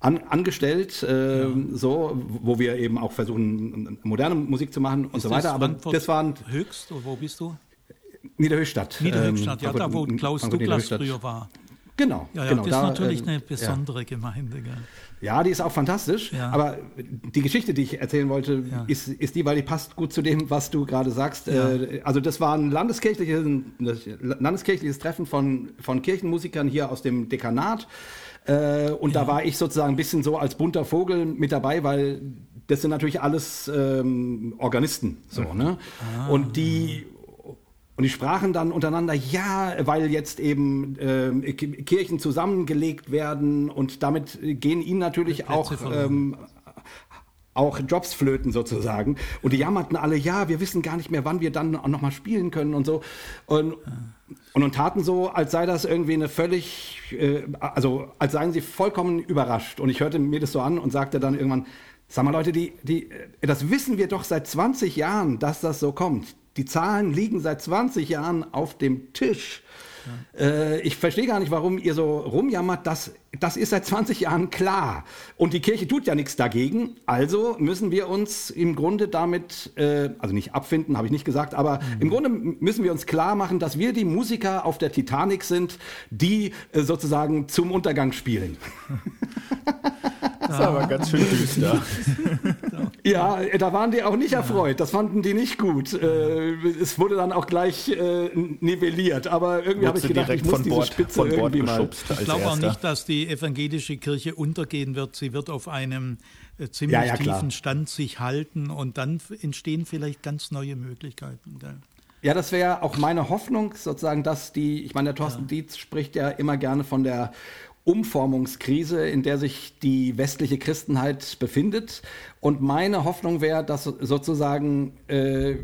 an, angestellt, äh, ja. so, wo wir eben auch versuchen, moderne Musik zu machen und Ist so weiter. Aber das waren höchst, oder wo bist du? Niederhöchstadt. Niederhöchstadt, ähm, ja, da wo Klaus Douglas früher war. Genau, ja, ja, genau. Das ist da, natürlich äh, eine besondere ja. Gemeinde. Gell? Ja, die ist auch fantastisch. Ja. Aber die Geschichte, die ich erzählen wollte, ist, ist die, weil die passt gut zu dem, was du gerade sagst. Äh, also das war ein landeskirchliches, landeskirchliches Treffen von, von Kirchenmusikern hier aus dem Dekanat. Äh, und da war ich sozusagen ein bisschen so als bunter Vogel mit dabei, weil das sind natürlich alles ähm, Organisten. So, ne? Ah. Und die und die sprachen dann untereinander, ja, weil jetzt eben äh, Kirchen zusammengelegt werden und damit gehen ihnen natürlich auch ähm, auch Jobs flöten sozusagen. Und die jammerten alle, ja, wir wissen gar nicht mehr, wann wir dann noch mal spielen können und so. Und, und, und taten so, als sei das irgendwie eine völlig, äh, also als seien sie vollkommen überrascht. Und ich hörte mir das so an und sagte dann irgendwann, sag mal Leute, die, die, das wissen wir doch seit 20 Jahren, dass das so kommt. Die Zahlen liegen seit 20 Jahren auf dem Tisch. Ja. Äh, ich verstehe gar nicht, warum ihr so rumjammert. Das, das ist seit 20 Jahren klar. Und die Kirche tut ja nichts dagegen. Also müssen wir uns im Grunde damit, äh, also nicht abfinden, habe ich nicht gesagt, aber mhm. im Grunde müssen wir uns klar machen, dass wir die Musiker auf der Titanic sind, die äh, sozusagen zum Untergang spielen. [LAUGHS] Das ist aber ganz schön düster. [LAUGHS] ja, da waren die auch nicht erfreut. Das fanden die nicht gut. Äh, es wurde dann auch gleich äh, nivelliert. Aber irgendwie habe ich gedacht, ich muss diese Spitze von Bord irgendwie mal. Ich glaube auch nicht, dass die evangelische Kirche untergehen wird. Sie wird auf einem äh, ziemlich ja, ja, tiefen Stand sich halten und dann entstehen vielleicht ganz neue Möglichkeiten. Ja, das wäre auch meine Hoffnung, sozusagen, dass die, ich meine, der Thorsten ja. Dietz spricht ja immer gerne von der Umformungskrise, in der sich die westliche Christenheit befindet. Und meine Hoffnung wäre, dass sozusagen, äh,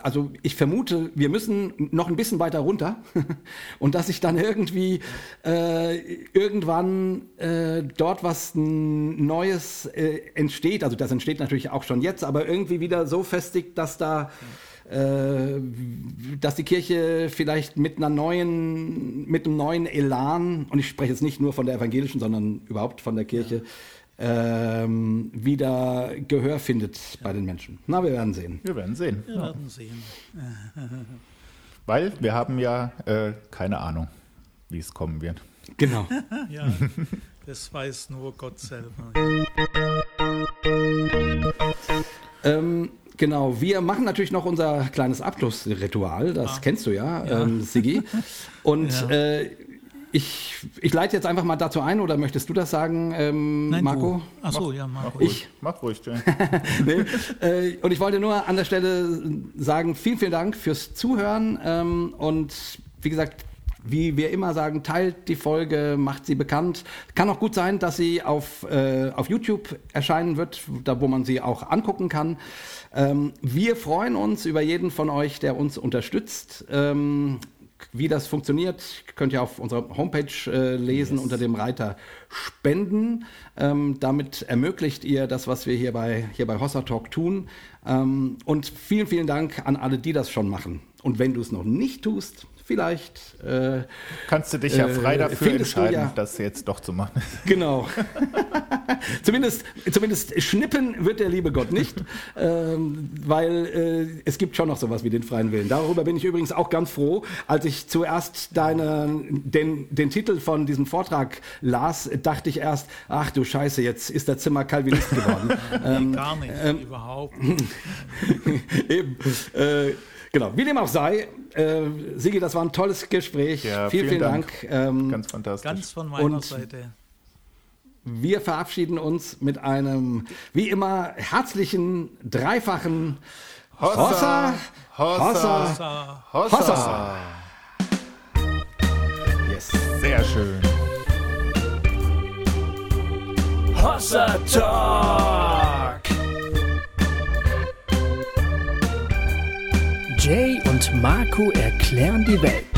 also ich vermute, wir müssen noch ein bisschen weiter runter [LAUGHS] und dass sich dann irgendwie äh, irgendwann äh, dort was Neues äh, entsteht. Also das entsteht natürlich auch schon jetzt, aber irgendwie wieder so festigt, dass da... Ja dass die Kirche vielleicht mit einer neuen, mit einem neuen Elan, und ich spreche jetzt nicht nur von der evangelischen, sondern überhaupt von der Kirche, ja. ähm, wieder Gehör findet ja. bei den Menschen. Na, wir werden sehen. Wir werden sehen. Wir werden sehen. [LAUGHS] Weil wir haben ja äh, keine Ahnung, wie es kommen wird. Genau. [LAUGHS] ja, das weiß nur Gott selber. ähm, Genau, wir machen natürlich noch unser kleines Abschlussritual, das ah. kennst du ja, ja. Ähm, Sigi. Und ja. äh, ich, ich leite jetzt einfach mal dazu ein, oder möchtest du das sagen, ähm, Nein, Marco? Achso, ja, Marco. Mach ruhig, ich, mach ruhig ja. [LAUGHS] nee, äh, und ich wollte nur an der Stelle sagen, vielen, vielen Dank fürs Zuhören. Ähm, und wie gesagt, wie wir immer sagen, teilt die Folge, macht sie bekannt. Kann auch gut sein, dass sie auf, äh, auf YouTube erscheinen wird, da wo man sie auch angucken kann. Ähm, wir freuen uns über jeden von euch, der uns unterstützt. Ähm, wie das funktioniert, könnt ihr auf unserer Homepage äh, lesen yes. unter dem Reiter Spenden. Ähm, damit ermöglicht ihr das, was wir hier bei, hier bei Hossa Talk tun. Ähm, und vielen, vielen Dank an alle, die das schon machen. Und wenn du es noch nicht tust, vielleicht. Äh, Kannst du dich ja frei äh, dafür entscheiden, ja, das jetzt doch zu machen. [LAUGHS] Genau. [LAUGHS] zumindest, zumindest schnippen wird der liebe Gott nicht, [LAUGHS] ähm, weil äh, es gibt schon noch sowas wie den freien Willen. Darüber bin ich übrigens auch ganz froh. Als ich zuerst deine, den, den Titel von diesem Vortrag las, dachte ich erst, ach du Scheiße, jetzt ist der Zimmer Calvinist geworden. ähm, Gar nicht, ähm, überhaupt. eben. Äh, Genau, wie dem auch sei, äh, Sigi, das war ein tolles Gespräch. Ja, vielen, vielen, Dank. Dank. Ähm, Ganz fantastisch. Ganz von meiner Und Seite. Wir verabschieden uns mit einem, wie immer, herzlichen, dreifachen Hossa, Hossa, Hossa, Hossa. Hossa. Yes, sehr schön. Hossa Talk. Jay und Marco erklären die Welt.